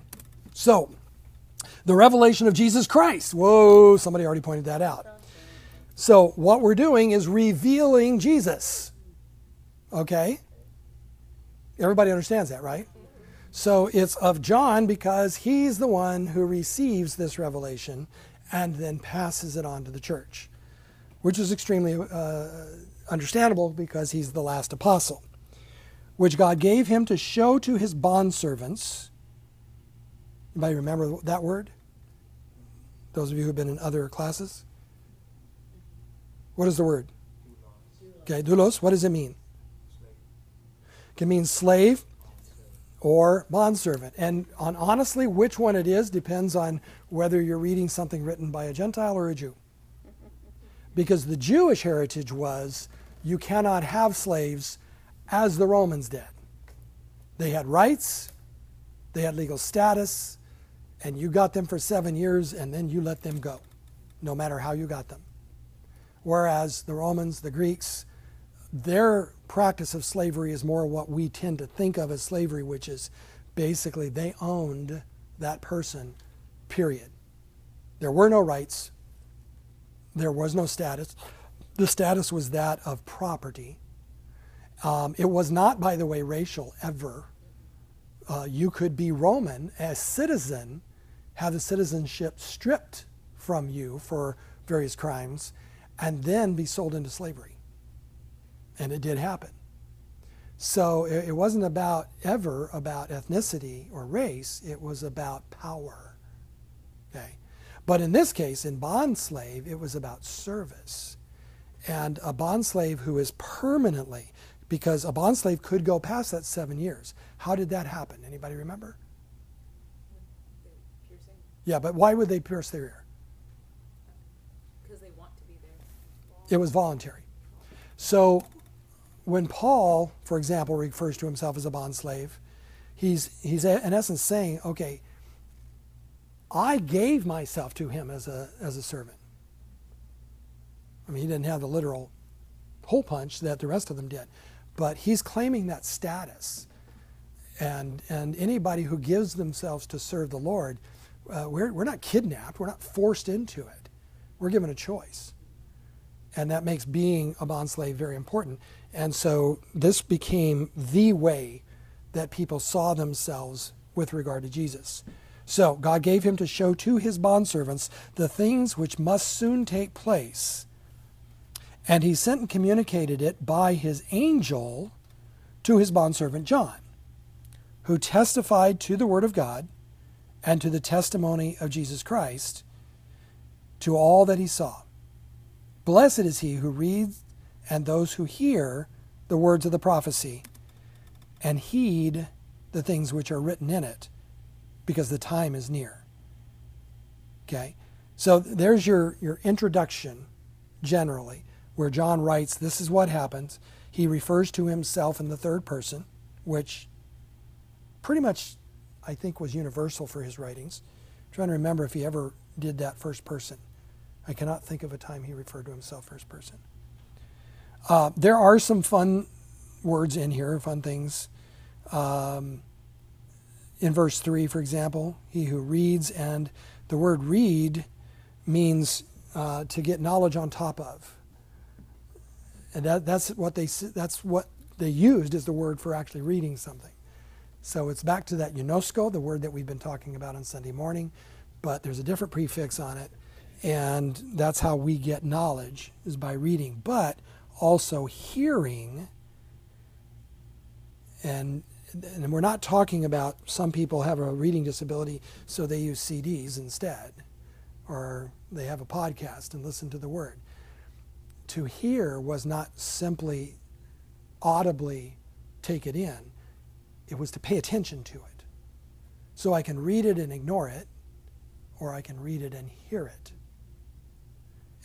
[SPEAKER 3] So, the revelation of Jesus Christ. Whoa, somebody already pointed that out. So, what we're doing is revealing Jesus. Okay? Everybody understands that, right? So, it's of John because he's the one who receives this revelation and then passes it on to the church, which is extremely uh, understandable because he's the last apostle, which God gave him to show to his bondservants. Anybody remember that word? Those of you who've been in other classes? What is the word? Okay, doulos, what does it mean? It can mean slave or bondservant. And on honestly, which one it is depends on whether you're reading something written by a Gentile or a Jew. Because the Jewish heritage was you cannot have slaves as the Romans did. They had rights, they had legal status, and you got them for seven years and then you let them go, no matter how you got them. Whereas the Romans, the Greeks, their practice of slavery is more what we tend to think of as slavery, which is basically they owned that person, period. There were no rights, there was no status. The status was that of property. Um, it was not, by the way, racial ever. Uh, you could be Roman as citizen, have the citizenship stripped from you for various crimes, and then be sold into slavery. And it did happen. So it, wasn't about ever about ethnicity or race, it was about power. Okay. But in this case, in bond slave, it was about service. And a bond slave who is permanently, because a bond slave could go past that seven years. How did that happen? Anybody remember? Yeah, but why would they pierce their ear?
[SPEAKER 6] because they want to be there.
[SPEAKER 3] It was voluntary. So when Paul, for example, refers to himself as a bond slave, he's, he's in essence saying, okay, I gave myself to him as a, as a servant. I mean, he didn't have the literal hole punch that the rest of them did, but he's claiming that status. And, and anybody who gives themselves to serve the Lord, uh, we're, we're not kidnapped, we're not forced into it. We're given a choice. And that makes being a bond slave very important. And so this became the way that people saw themselves with regard to Jesus. So God gave him to show to his bondservants the things which must soon take place. And he sent and communicated it by his angel to his bondservant John, who testified to the word of God and to the testimony of Jesus Christ, to all that he saw. Blessed is he who reads and those who hear the words of the prophecy and heed the things which are written in it, because the time is near. Okay? So there's your, your introduction, generally, where John writes, This is what happens. He refers to himself in the third person, which pretty much, I think, was universal for his writings. I'm trying to remember if he ever did that first person. I cannot think of a time he referred to himself first person. Uh, there are some fun words in here, fun things. Um, in verse 3, for example, he who reads, and the word read means uh, to get knowledge on top of. And that, that's what they that's what they used as the word for actually reading something. So it's back to that gnosko, the word that we've been talking about on Sunday morning, but there's a different prefix on it, and that's how we get knowledge is by reading, but also hearing. And and we're not talking about some people have a reading disability, so they use CDs instead, or they have a podcast and listen to the word. To hear was not simply audibly take it in, it was to pay attention to it. So I can read it and ignore it, or I can read it and hear it.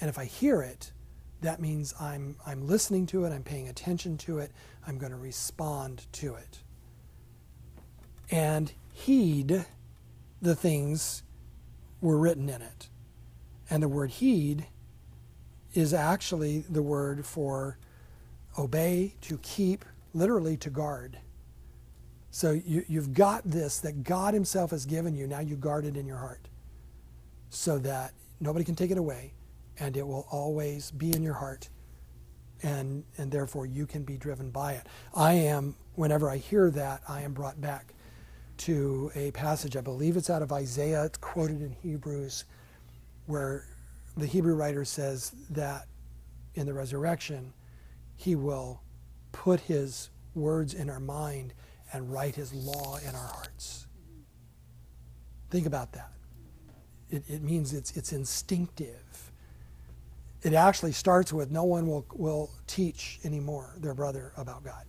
[SPEAKER 3] And if I hear it, that means I'm, I'm listening to it, I'm paying attention to it, I'm going to respond to it and heed the things were written in it. And the word heed is actually the word for obey, to keep, literally to guard. So you, you've got this that God Himself has given you. Now you guard it in your heart so that nobody can take it away and it will always be in your heart and, and therefore you can be driven by it. I am, whenever I hear that, I am brought back to a passage, I believe it's out of Isaiah, it's quoted in Hebrews, where the Hebrew writer says that in the resurrection, he will put his words in our mind and write his law in our hearts. Think about that. It, it means it's, it's instinctive. It actually starts with no one will, will teach anymore their brother about God.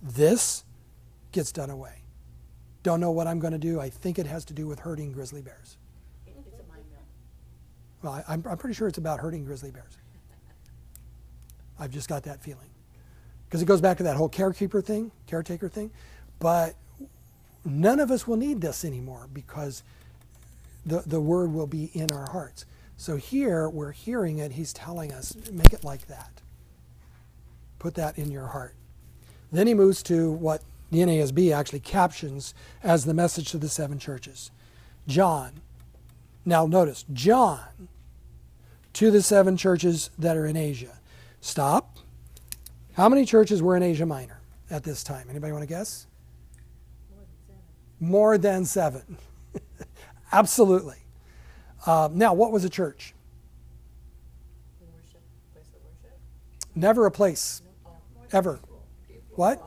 [SPEAKER 3] This gets done away. Don't know what I'm going to do. I think it has to do with hurting grizzly bears.
[SPEAKER 1] It's a mind meld.
[SPEAKER 3] Well, I, I'm, I'm pretty sure it's about hurting grizzly bears. I've just got that feeling. Because it goes back to that whole carekeeper thing, caretaker thing. But none of us will need this anymore because the, the word will be in our hearts. So here, we're hearing it. He's telling us, make it like that. Put that in your heart. Then he moves to what the NASB actually captions as the message to the seven churches. John. Now notice, John to the seven churches that are in Asia. Stop. How many churches were in Asia Minor at this time? Anybody want to guess? More than seven. Absolutely. Uh, now, what was a church?
[SPEAKER 5] Worship.
[SPEAKER 3] Never a place. Ever. What?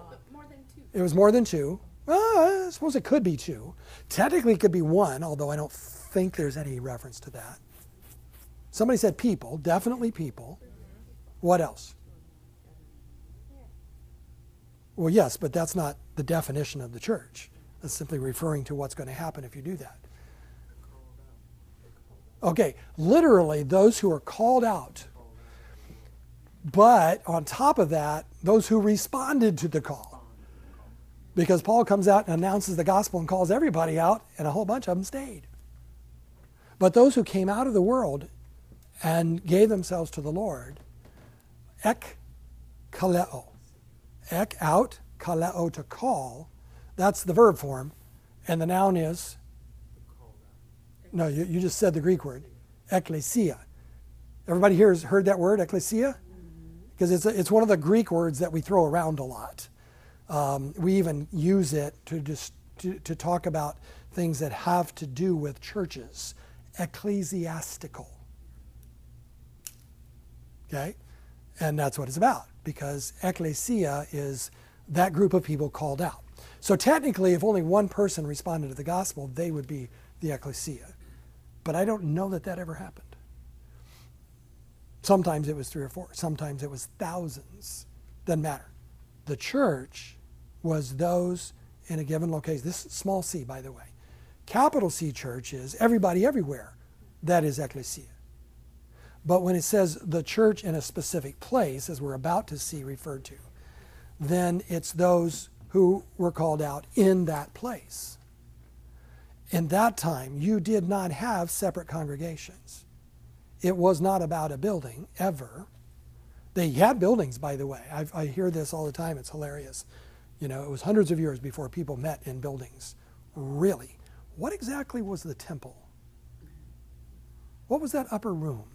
[SPEAKER 3] It was more than two. Well, I suppose it could be two. Technically, it could be one, although I don't think there's any reference to that. Somebody said people, definitely people. What else? Well, yes, but that's not the definition of the church. That's simply referring to what's going to happen if you do that. Okay, literally, those who are called out. But on top of that, those who responded to the call. Because Paul comes out and announces the gospel and calls everybody out, and a whole bunch of them stayed. But those who came out of the world and gave themselves to the Lord, ek kaleo. Ek out, kaleo to call. That's the verb form. And the noun is? No, you, you just said the Greek word. Ecclesia. Everybody here has heard that word, ecclesia? Because it's, it's one of the Greek words that we throw around a lot. Um, we even use it to, just, to, to talk about things that have to do with churches. Ecclesiastical. Okay? And that's what it's about because ecclesia is that group of people called out. So technically, if only one person responded to the gospel, they would be the ecclesia. But I don't know that that ever happened. Sometimes it was three or four, sometimes it was thousands. Doesn't matter. The church was those in a given location. This is small c, by the way. Capital C church is everybody everywhere. That is ecclesia. But when it says the church in a specific place, as we're about to see referred to, then it's those who were called out in that place. In that time, you did not have separate congregations. It was not about a building, ever. They had buildings, by the way. I, I hear this all the time. It's hilarious. You know, it was hundreds of years before people met in buildings. Really? What exactly was the temple? What was that upper room?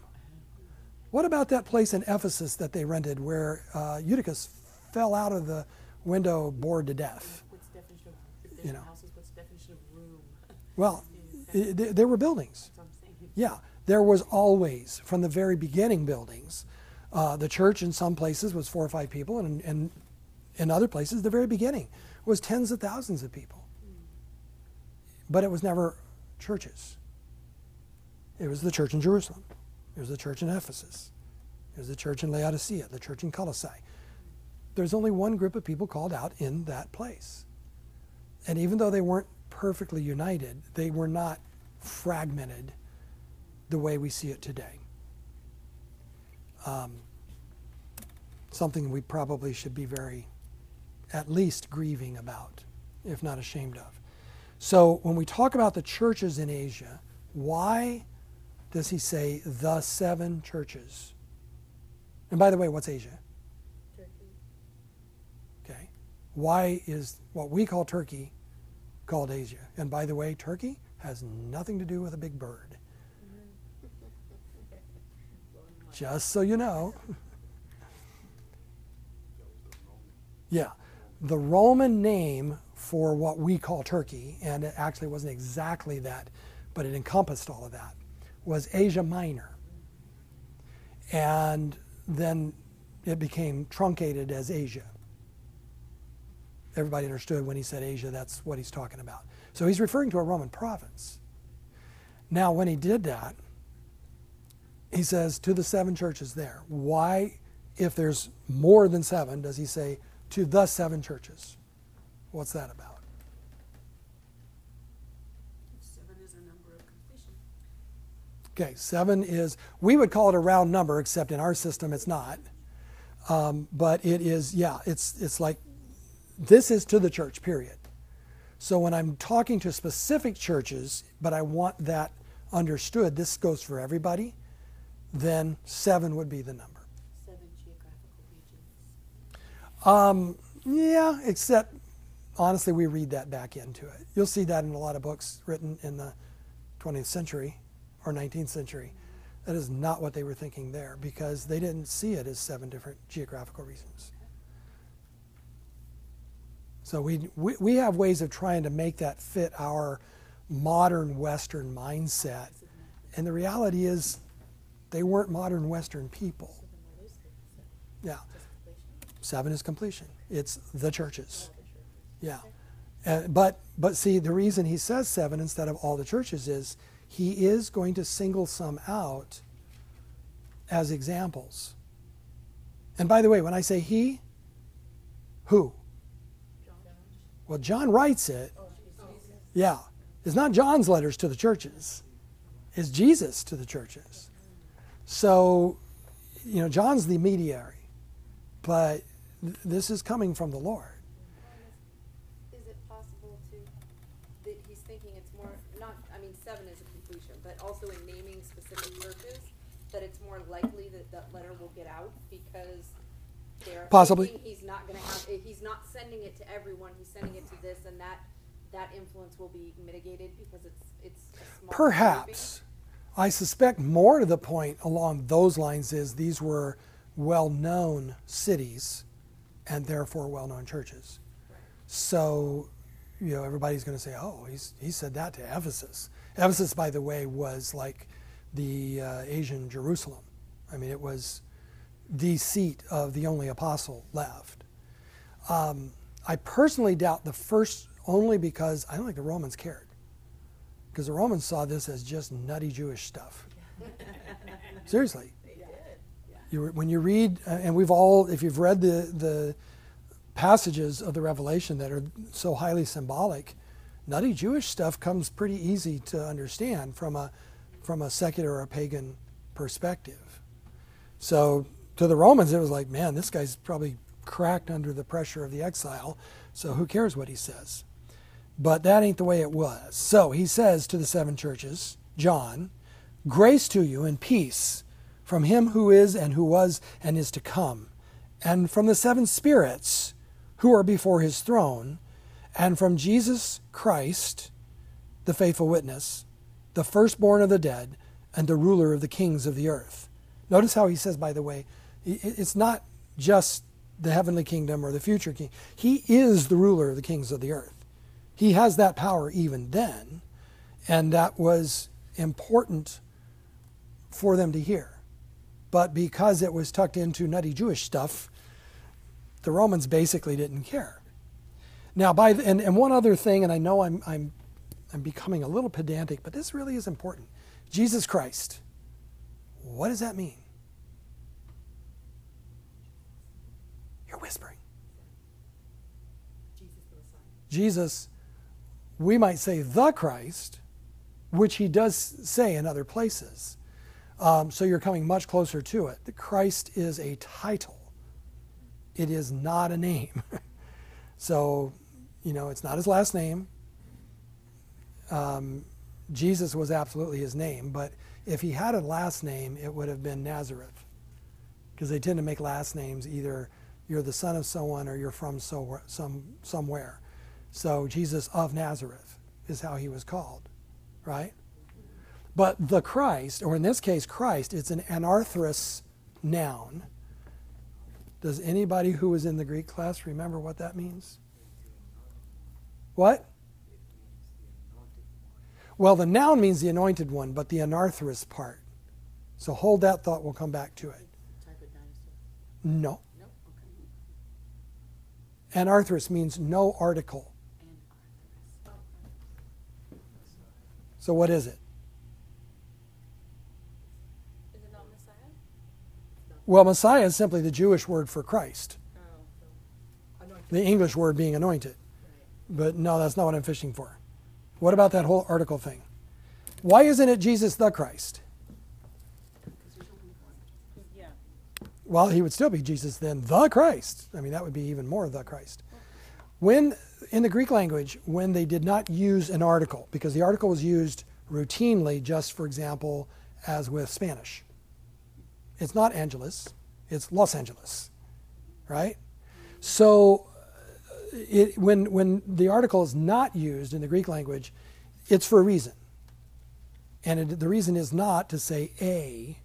[SPEAKER 3] What about that place in Ephesus that they rented where uh, Eutychus fell out of the window bored to death?
[SPEAKER 1] What's the definition of,
[SPEAKER 3] You know.
[SPEAKER 1] houses, what's the definition of room?
[SPEAKER 3] Well, th- there were buildings.
[SPEAKER 1] That's what I'm.
[SPEAKER 3] Yeah, there was always, from the very beginning, buildings. Uh, the church in some places was four or five people, and, and in other places, the very beginning was tens of thousands of people. But it was never churches. It was the church in Jerusalem. It was the church in Ephesus. It was the church in Laodicea, the church in Colossae. There's only one group of people called out in that place. And even though they weren't perfectly united, they were not fragmented the way we see it today. Um, something we probably should be very, at least, grieving about, if not ashamed of. So when we talk about the churches in Asia, why does he say the seven churches? And by the way, what's Asia? Okay. Why is what we call Turkey called Asia? And by the way, Turkey has nothing to do with a big bird. Just so you know. yeah. The Roman name for what we call Turkey, and it actually wasn't exactly that, but it encompassed all of that, was Asia Minor. And then it became truncated as Asia. Everybody understood when he said Asia, that's what he's talking about. So he's referring to a Roman province. Now, when he did that, he says to the seven churches there. Why, if there's more than seven, does he say to the seven churches? What's that about?
[SPEAKER 4] Seven is a number of completion.
[SPEAKER 3] Okay, seven is, we would call it a round number, except in our system it's not. Um, but it is, yeah, it's, it's like, this is to the church, period. So when I'm talking to specific churches, but I want that understood, this goes for everybody, then seven would be the number.
[SPEAKER 1] Seven geographical regions.
[SPEAKER 3] Um, yeah, except honestly, we read that back into it. You'll see that in a lot of books written in the 20th century or 19th century. That is not what they were thinking there because they didn't see it as seven different geographical regions. So we, we, we have ways of trying to make that fit our modern Western mindset. And the reality is, they weren't modern Western people. Yeah. Seven is completion. It's the churches. Yeah. And, but but see the reason he says seven instead of all the churches is he is going to single some out as examples. And by the way, when I say he, who? Well, John writes it. Yeah. It's not John's letters to the churches. It's Jesus to the churches. So, you know, John's the mediary, but th- this is coming from the Lord.
[SPEAKER 2] Is it possible to, that he's thinking it's more, not, I mean, seven is a completion, but also in naming specific churches, that it's more likely that that letter will get out because they're
[SPEAKER 3] Possibly.
[SPEAKER 2] thinking he's not gonna have, eh, he's not sending it to everyone, he's sending it to this, and that, that influence will be mitigated because it's, it's a small.
[SPEAKER 3] Perhaps. I suspect more to the point along those lines is these were well known cities and therefore well known churches. So, you know, everybody's going to say, oh, he's, he said that to Ephesus. Ephesus, by the way, was like the uh, Asian Jerusalem. I mean, it was the seat of the only apostle left. Um, I personally doubt the first only because I don't think the Romans cared. because the Romans saw this as just nutty Jewish stuff. Seriously.
[SPEAKER 1] They did.
[SPEAKER 3] You, when you read, uh, and we've all, if you've read the, the passages of the Revelation that are so highly symbolic, nutty Jewish stuff comes pretty easy to understand from a, from a secular or a pagan perspective. So to the Romans, it was like, man, this guy's probably cracked under the pressure of the exile, so who cares what he says? But that ain't the way it was. So he says to the seven churches, John, grace to you and peace from him who is and who was and is to come, and from the seven spirits who are before his throne, and from Jesus Christ, the faithful witness, the firstborn of the dead, and the ruler of the kings of the earth. Notice how he says, by the way, it's not just the heavenly kingdom or the future king. He is the ruler of the kings of the earth. He has that power even then, and that was important for them to hear. But because it was tucked into nutty Jewish stuff, the Romans basically didn't care. Now, by the, and, and one other thing, and I know I'm, I'm, I'm becoming a little pedantic, but this really is important. Jesus Christ. What does that mean? You're whispering.
[SPEAKER 1] Jesus the Messiah.
[SPEAKER 3] Jesus, we might say the Christ, which he does say in other places. Um, so you're coming much closer to it. The Christ is a title, it is not a name. so, you know, it's not his last name. Um, Jesus was absolutely his name, but if he had a last name, it would have been Nazareth. Because they tend to make last names either you're the son of someone or you're from so, some, somewhere. So Jesus of Nazareth is how he was called, right? But the Christ, or in this case Christ, it's an anarthrous noun. Does anybody who was in the Greek class remember what that means? What? Well, the noun means the anointed one, but the anarthrous part. So hold that thought, we'll come back to it.
[SPEAKER 1] Type of dinosaur.
[SPEAKER 3] No. Anarthrous means no article. So what is it?
[SPEAKER 6] Is it not Messiah?
[SPEAKER 3] Well, Messiah is simply the Jewish word for Christ,
[SPEAKER 6] Oh, so.
[SPEAKER 3] The English word being anointed.
[SPEAKER 1] Right.
[SPEAKER 3] But no, that's not what I'm fishing for. What about that whole article thing? Why isn't it Jesus the Christ?
[SPEAKER 1] Because there's only one.
[SPEAKER 6] Yeah.
[SPEAKER 3] Well, he would still be Jesus then, the Christ. I mean, that would be even more the Christ. When, in the Greek language, when they did not use an article, because the article was used routinely, just for example, as with Spanish. It's not Angeles, it's Los Angeles, right? So, uh, it, when, when the article is not used in the Greek language, it's for a reason. And it, the reason is not to say a,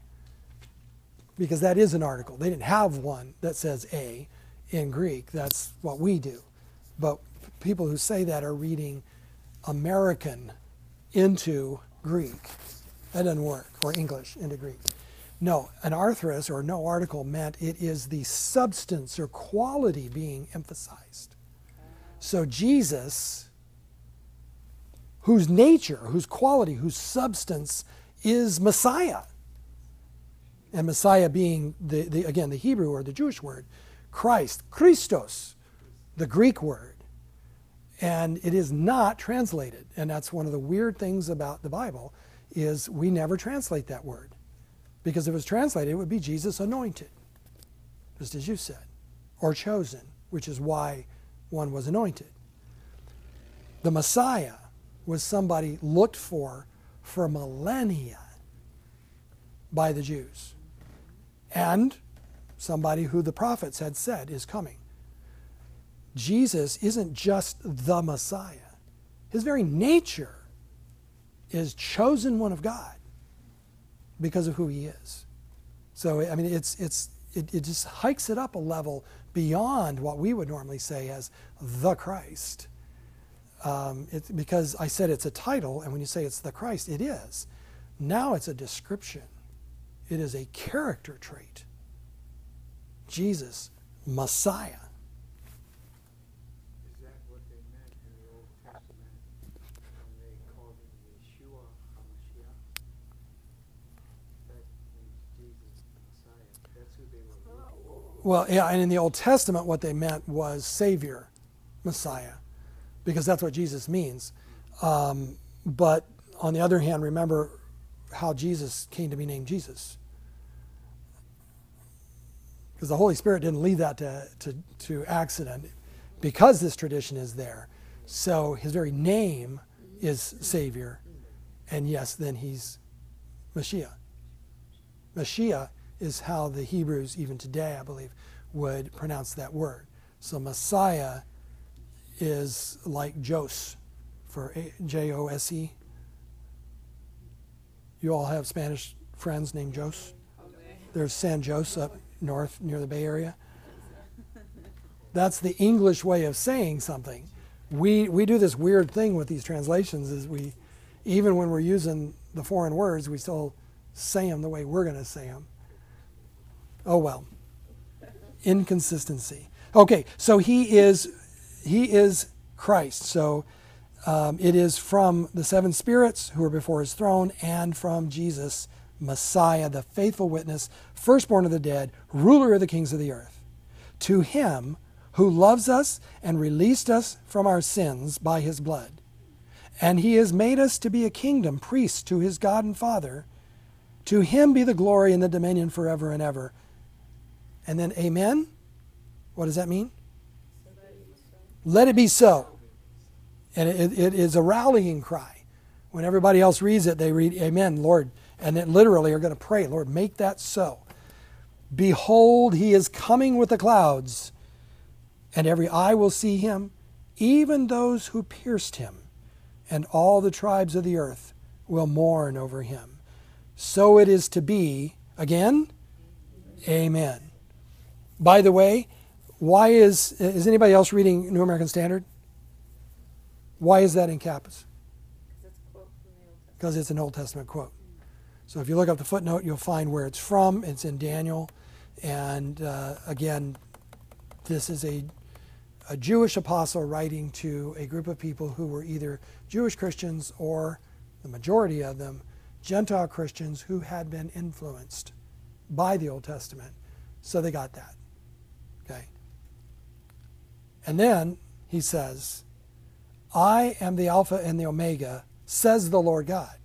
[SPEAKER 3] because that is an article. They didn't have one that says a in Greek. That's what we do. But people who say that are reading American into Greek. That doesn't work, or English into Greek. No, anarthrous or no article meant it is the substance or quality being emphasized. So Jesus, whose nature, whose quality, whose substance is Messiah, and Messiah being the, the again the Hebrew or the Jewish word, Christ, Christos, the Greek word, and it is not translated. And that's one of the weird things about the Bible is we never translate that word, because if it was translated, it would be Jesus anointed, just as you said, or chosen, which is why one was anointed. The Messiah was somebody looked for for millennia by the Jews and somebody who the prophets had said is coming. Jesus isn't just the Messiah, his very nature is chosen one of God because of who he is. So, I mean, it's, it's, it, it just hikes it up a level beyond what we would normally say as the Christ. Um, it's because I said it's a title, and when you say it's the Christ, it is. Now it's a description, it is a character trait. Jesus, Messiah.
[SPEAKER 7] Is that what they meant in the Old Testament when they called him
[SPEAKER 3] Well, yeah, and in the Old Testament, what they meant was Savior, Messiah, because that's what Jesus means. Um, but on the other hand, remember how Jesus came to be named Jesus. Because the Holy Spirit didn't leave that to, to, to accident, because this tradition is there. So his very name is Savior, and yes, then he's Mashiach. Mashiach is how the Hebrews, even today, I believe, would pronounce that word. So Messiah is like Jose for J O S E. You all have Spanish friends named Jose? There's San Jose up north near the Bay Area. That's the English way of saying something. We, we do this weird thing with these translations is we, even when we're using the foreign words, we still say them the way we're going to say them. Oh well. Inconsistency. Okay, so he is he is Christ. So um, it is from the seven spirits who are before his throne and from Jesus, Messiah, the faithful witness, firstborn of the dead, ruler of the kings of the earth. To him who loves us and released us from our sins by his blood. And he has made us to be a kingdom, priests to his God and Father. To him be the glory and the dominion forever and ever. And then, Amen. What does that mean? Let it be so. And it, it is a rallying cry. When everybody else reads it, they read, Amen, Lord. And then literally are going to pray, Lord, make that so. Behold, he is coming with the clouds, and every eye will see him, even those who pierced him, and all the tribes of the earth will mourn over him. So it is to be. Again, Amen. By the way, why is is anybody else reading New American Standard? Why is that in caps?
[SPEAKER 2] Because it's
[SPEAKER 3] an Old Testament quote. So if you look up the footnote, you'll find where it's from. It's in Daniel, and uh, again, this is a a Jewish apostle writing to a group of people who were either Jewish Christians or the majority of them Gentile Christians who had been influenced by the Old Testament. So they got that. Okay. And then he says, I am the Alpha and the Omega, says the Lord God,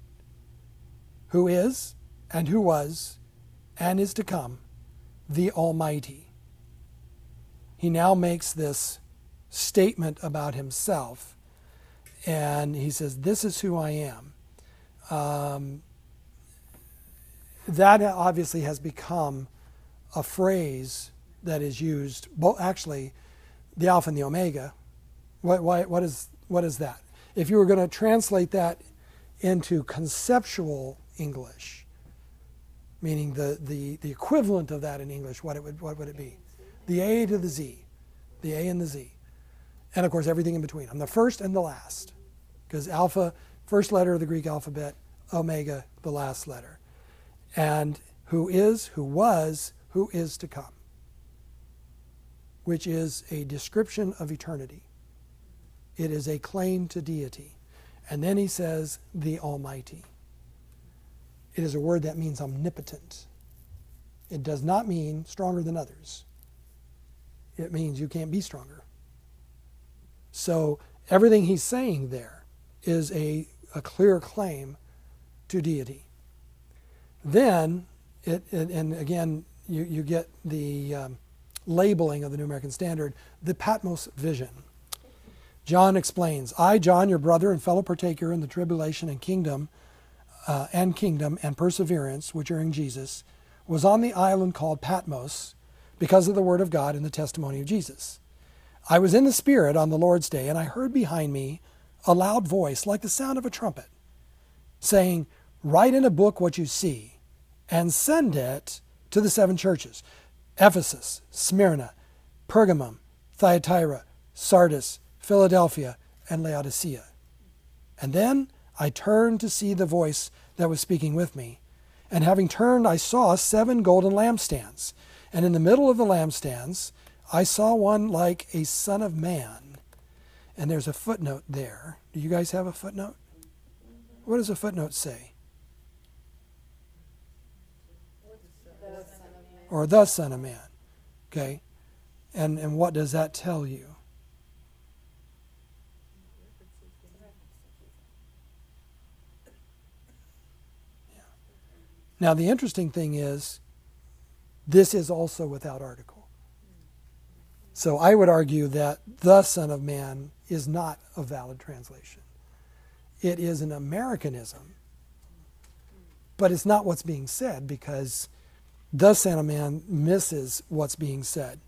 [SPEAKER 3] who is, and who was, and is to come, the Almighty. He now makes this statement about himself, and he says, This is who I am. Um, that obviously has become a phrase that is used, well, actually, the Alpha and the Omega. What, why, what, is, what is that? If you were going to translate that into conceptual English, meaning the, the, the equivalent of that in English, what, it would, what would it be? The A to the Z. The A and the Z. And of course, everything in between. I'm the first and the last. Because Alpha, first letter of the Greek alphabet, Omega, the last letter. And who is, who was, who is to come, which is a description of eternity. It is a claim to deity. And then he says, the Almighty. It is a word that means omnipotent. It does not mean stronger than others. It means you can't be stronger. So everything he's saying there is a, a clear claim to deity. Then, it, it, and again, you, you get the um, labeling of the New American Standard, the Patmos vision. John explains, I, John, your brother and fellow partaker in the tribulation and kingdom, uh, and kingdom and perseverance which are in Jesus, was on the island called Patmos because of the word of God and the testimony of Jesus. I was in the Spirit on the Lord's day, and I heard behind me a loud voice like the sound of a trumpet, saying, Write in a book what you see, and send it to the seven churches Ephesus, Smyrna, Pergamum, Thyatira, Sardis, Philadelphia, and Laodicea. And then I turned to see the voice that was speaking with me. And having turned, I saw seven golden lampstands. And in the middle of the lampstands, I saw one like a son of man. And there's a footnote there. Do you guys have a footnote? What does a footnote say?
[SPEAKER 2] The Son of Man.
[SPEAKER 3] Or the Son of Man. Okay? And, and what does that tell you? Now, the interesting thing is, this is also without article. So I would argue that the Son of Man is not a valid translation. It is an Americanism, but it's not what's being said because the Son of Man misses what's being said.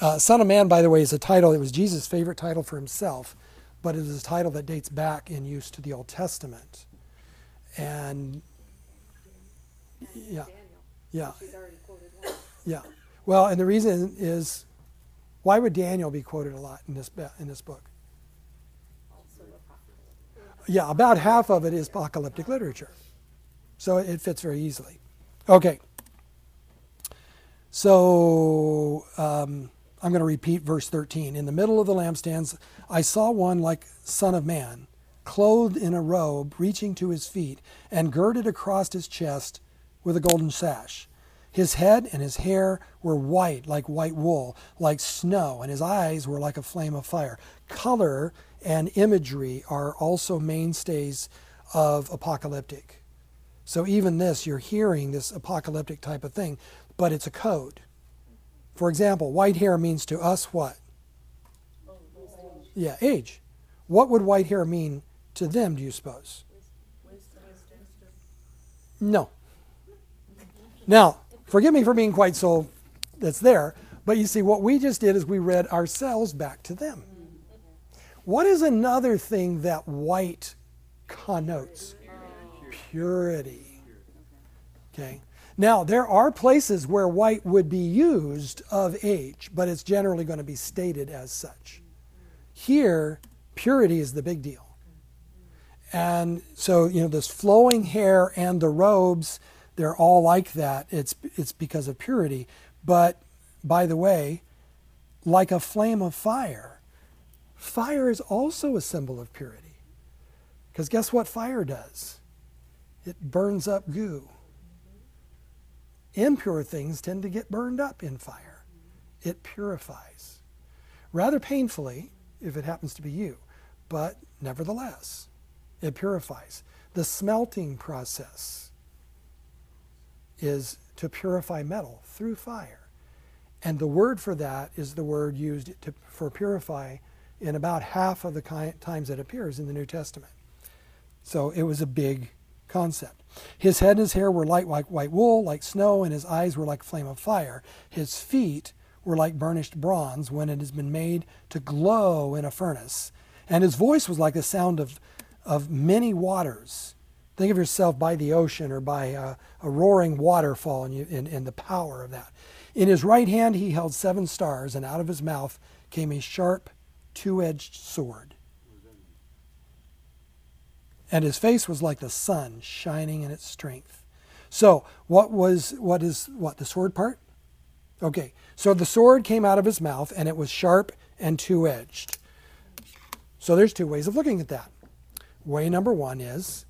[SPEAKER 3] Uh, Son of Man, by the way, is a title. It was Jesus' favorite title for himself, but it is a title that dates back in use to the Old Testament. And yeah, yeah, yeah. Well, and the reason is, why would Daniel be quoted a lot in this in this book? Yeah, about half of it is apocalyptic literature, so it fits very easily. Okay. So um, I'm going to repeat verse 13. In the middle of the lampstands, I saw one like Son of Man, clothed in a robe reaching to his feet, and girded across his chest with a golden sash. His head and his hair were white like white wool, like snow, and his eyes were like a flame of fire. Color and imagery are also mainstays of apocalyptic. So even this, you're hearing this apocalyptic type of thing, but it's a code. For example, white hair means to us what? Yeah, age. What would white hair mean to them, do you suppose? No. Now, forgive me for being quite so that's there, but you see, what we just did is we read ourselves back to them. What is another thing that white connotes? Purity. Okay. Now, there are places where white would be used of age, but it's generally going to be stated as such. Here, purity is the big deal. And so, you know, this flowing hair and the robes, they're all like that. It's, it's because of purity. But, by the way, like a flame of fire, fire is also a symbol of purity. Because guess what fire does? It burns up goo. Impure things tend to get burned up in fire. It purifies. Rather painfully, if it happens to be you, but nevertheless, it purifies. The smelting process is to purify metal through fire. And the word for that is the word used to, for purify in about half of the times it appears in the New Testament. So it was a big concept. His head and his hair were light like white wool, like snow, and his eyes were like flame of fire. His feet were like burnished bronze when it has been made to glow in a furnace. And his voice was like the sound of, of many waters. Think of yourself by the ocean or by a, a roaring waterfall and, you, and, and the power of that. In his right hand he held seven stars, and out of his mouth came a sharp, two edged sword. And his face was like the sun shining in its strength. So, what was what is what the sword part? Okay. So the sword came out of his mouth and it was sharp and two-edged. So there's two ways of looking at that. Way number 1 is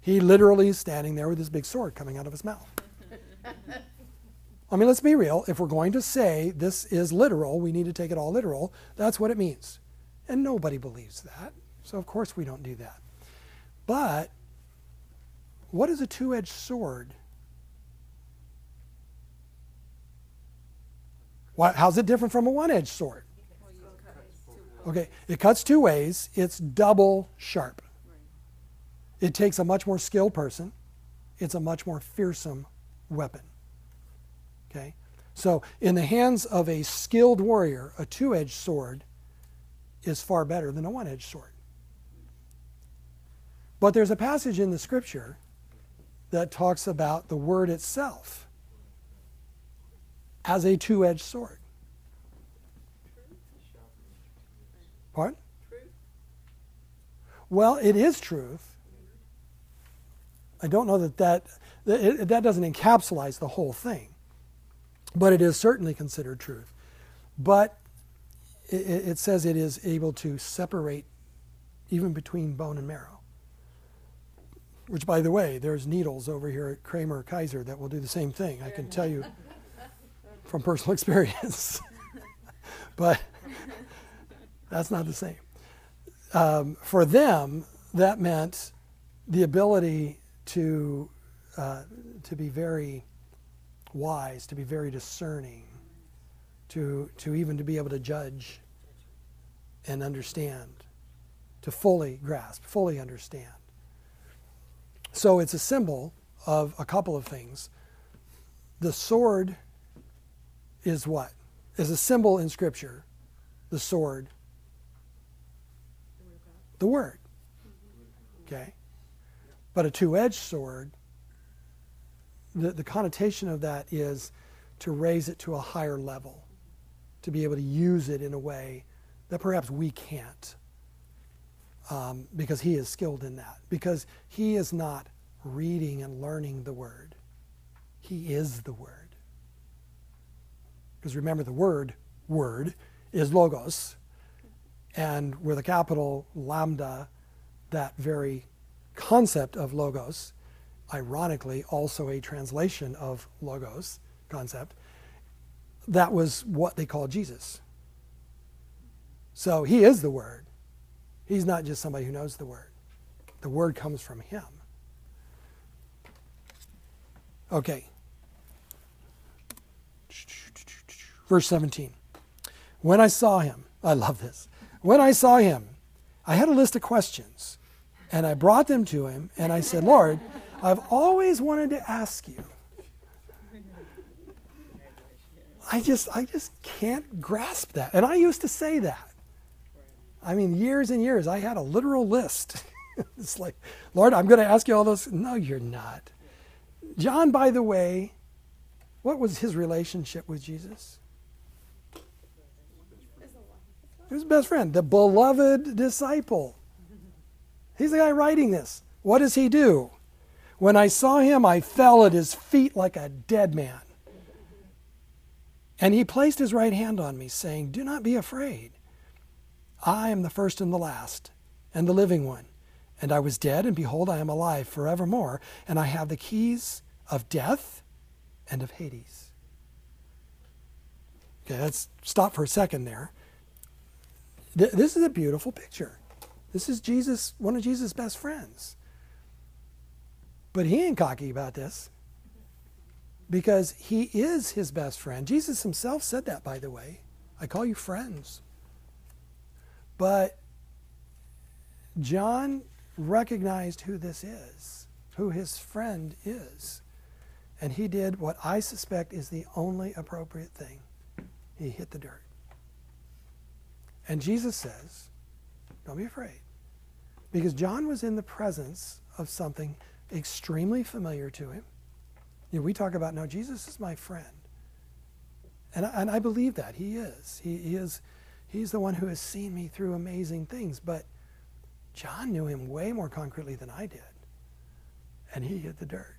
[SPEAKER 3] he literally is standing there with his big sword coming out of his mouth. I mean, let's be real. If we're going to say this is literal, we need to take it all literal. That's what it means. And nobody believes that. So, of course, we don't do that. But what is a two edged sword? Why, how's it different from a one edged sword? Okay, it cuts two ways, it's double sharp. It takes a much more skilled person, it's a much more fearsome weapon. Okay? So, in the hands of a skilled warrior, a two edged sword is far better than a one edged sword. But there's a passage in the scripture that talks about the word itself as a two edged sword. Pardon? Well, it is truth. I don't know that that, that, that doesn't encapsulate the whole thing, but it is certainly considered truth. But it, it says it is able to separate even between bone and marrow. Which, by the way, there's needles over here at Kramer Kaiser that will do the same thing. I can tell you from personal experience, but that's not the same. Um, for them, that meant the ability to uh, to be very wise, to be very discerning, to to even to be able to judge and understand, to fully grasp, fully understand. So it's a symbol of a couple of things. The sword is what? Is a symbol in Scripture. The sword. The word. Okay? But a two edged sword, the, the connotation of that is to raise it to a higher level, to be able to use it in a way that perhaps we can't. Um, because he is skilled in that. Because he is not reading and learning the word, he is the word. Because remember, the word, word, is logos. And with a capital lambda, that very concept of logos, ironically, also a translation of logos concept, that was what they called Jesus. So he is the Word. He's not just somebody who knows the Word, the Word comes from him. Okay. Verse 17. When I saw him, I love this. When I saw him, I had a list of questions and I brought them to him and I said, Lord, I've always wanted to ask you. I just I just can't grasp that. And I used to say that. I mean, years and years, I had a literal list. it's like, Lord, I'm going to ask you all those. No, you're not. John, by the way, what was his relationship with Jesus? His best friend, the beloved disciple. He's the guy writing this. What does he do? When I saw him, I fell at his feet like a dead man. And he placed his right hand on me, saying, Do not be afraid. I am the first and the last, and the living one. And I was dead, and behold, I am alive forevermore, and I have the keys of death and of Hades. Okay, let's stop for a second there. Th- This is a beautiful picture. This is Jesus, one of Jesus' best friends. But he ain't cocky about this because he is his best friend. Jesus himself said that, by the way. I call you friends. But John recognized who this is, who his friend is. And he did what I suspect is the only appropriate thing he hit the dirt. And Jesus says, Don't be afraid. Because John was in the presence of something extremely familiar to him. You know, we talk about, no, Jesus is my friend. And I, and I believe that. He is. He, he is. He's the one who has seen me through amazing things. But John knew him way more concretely than I did. And he hit the dirt.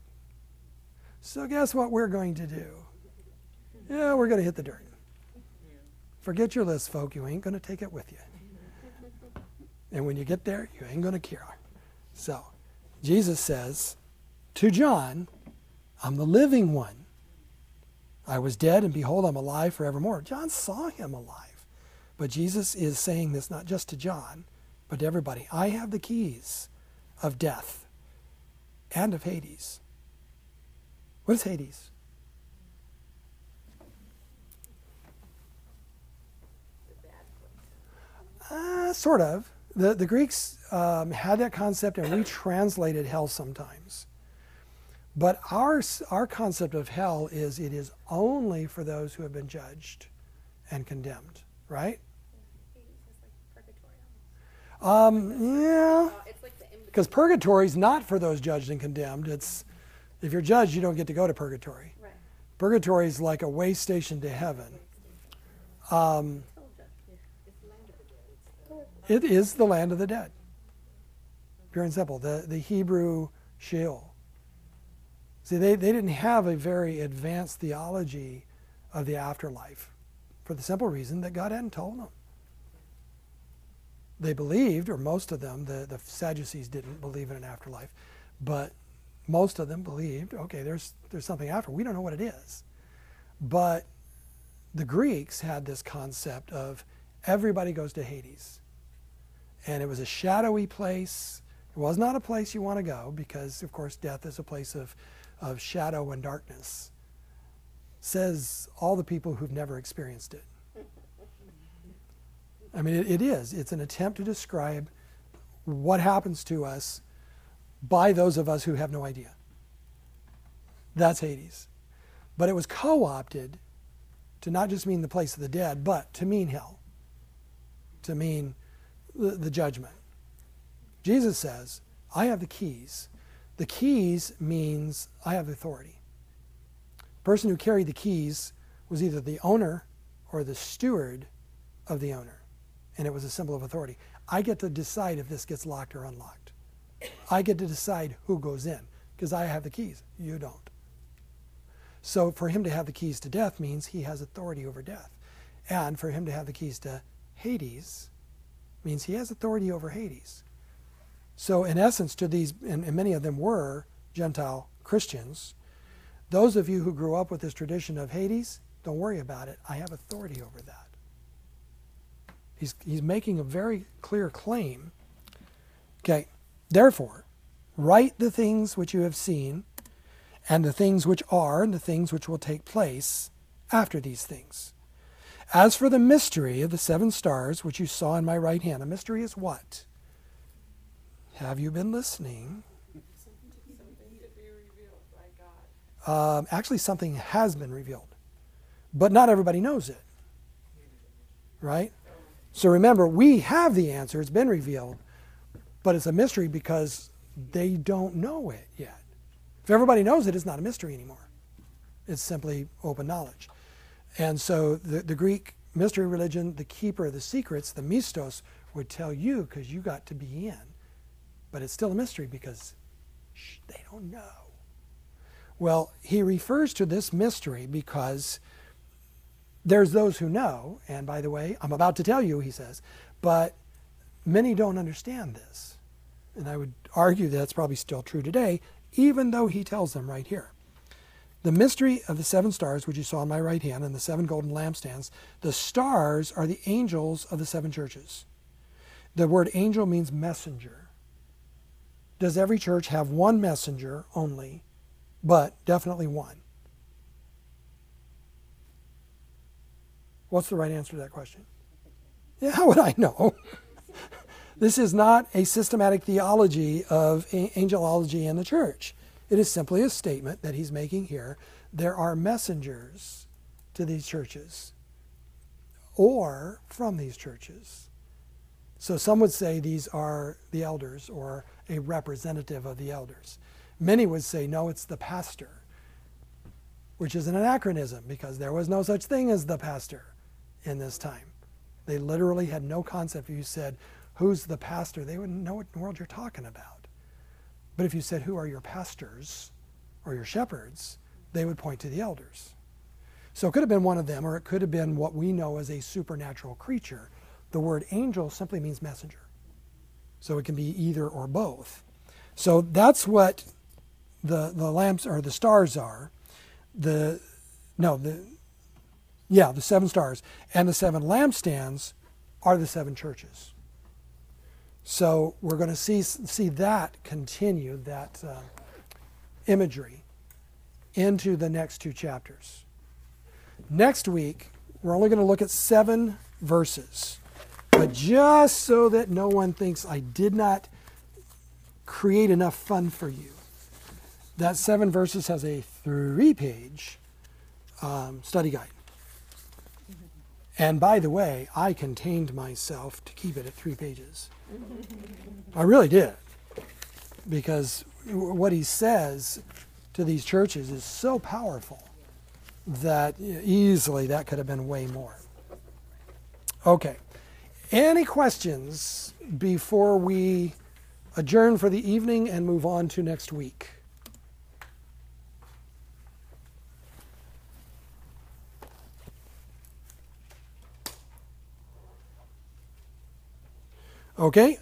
[SPEAKER 3] So guess what we're going to do? Yeah, we're going to hit the dirt. Forget your list, folk. You ain't going to take it with you. And when you get there, you ain't going to care. So, Jesus says to John, I'm the living one. I was dead, and behold, I'm alive forevermore. John saw him alive. But Jesus is saying this not just to John, but to everybody. I have the keys of death and of Hades. What is Hades? Uh, sort of. The, the Greeks um, had that concept, and we translated hell sometimes. But our, our concept of hell is it is only for those who have been judged and condemned, right? Um, yeah,
[SPEAKER 2] it's like the in
[SPEAKER 3] because purgatory is not for those judged and condemned. It's if you're judged, you don't get to go to purgatory.
[SPEAKER 2] Right.
[SPEAKER 3] Purgatory is like a way station to heaven. Um, it is the land of the dead. Pure and simple. The, the Hebrew Sheol. See, they, they didn't have a very advanced theology of the afterlife for the simple reason that God hadn't told them. They believed, or most of them, the, the Sadducees didn't believe in an afterlife, but most of them believed, okay, there's, there's something after. We don't know what it is. But The Greeks had this concept of everybody goes to Hades. And it was a shadowy place. It was not a place you want to go because, of course, death is a place of, of shadow and darkness. Says all the people who've never experienced it. I mean, it, it is. It's an attempt to describe what happens to us by those of us who have no idea. That's Hades. But it was co opted to not just mean the place of the dead, but to mean hell, to mean the, the judgment. Jesus says, I have the keys. The keys means I have authority. Person who carried the keys was either the owner or the steward of the owner, and it was a symbol of authority. I get to decide if this gets locked or unlocked. I get to decide who goes in because I have the keys. You don't. So for him to have the keys to death means he has authority over death. And for him to have the keys to Hades means he has authority over Hades. So in essence, to these, and, and many of them were Gentile Christians, those of you who grew up with this tradition of Hades, don't worry about it. I have authority over that. He's, he's making a very clear claim. Okay, therefore, write the things which you have seen, and the things which are, and the things which will take place after these things. As for the mystery of the seven stars which you saw in my right hand, a mystery is what? Have you been listening?
[SPEAKER 5] Something to be revealed by God.
[SPEAKER 3] Um, actually, something has been revealed, but not everybody knows it. Right? So remember, we have the answer, it's been revealed, but it's a mystery because they don't know it yet. If everybody knows it, it's not a mystery anymore. It's simply open knowledge. And so the, the Greek mystery religion, the keeper of the secrets, the mystos, would tell you because you got to be in. But it's still a mystery because shh, they don't know. Well, he refers to this mystery because there's those who know, and by the way, I'm about to tell you, he says, but many don't understand this. And I would argue that's probably still true today, even though he tells them right here. The mystery of the seven stars, which you saw in my right hand, and the seven golden lampstands, the stars are the angels of the seven churches. The word angel means messenger. Does every church have one messenger only, but definitely one? What's the right answer to that question? Yeah, how would I know? this is not a systematic theology of angelology in the church. It is simply a statement that he's making here. There are messengers to these churches or from these churches. So some would say these are the elders or a representative of the elders. Many would say, no, it's the pastor, which is an anachronism because there was no such thing as the pastor in this time. They literally had no concept. If you said, Who's the pastor? they wouldn't know what in the world you're talking about. But if you said, Who are your pastors or your shepherds? they would point to the elders. So it could have been one of them, or it could have been what we know as a supernatural creature. The word angel simply means messenger. So it can be either or both. So that's what the, the lamps or the stars are. The no, the yeah, the seven stars. And the seven lampstands are the seven churches. So we're going to see, see that continue, that uh, imagery, into the next two chapters. Next week, we're only going to look at seven verses. But just so that no one thinks I did not create enough fun for you, that seven verses has a three page um, study guide. And by the way, I contained myself to keep it at three pages. I really did. Because what he says to these churches is so powerful that easily that could have been way more. Okay. Any questions before we adjourn for the evening and move on to next week? Okay,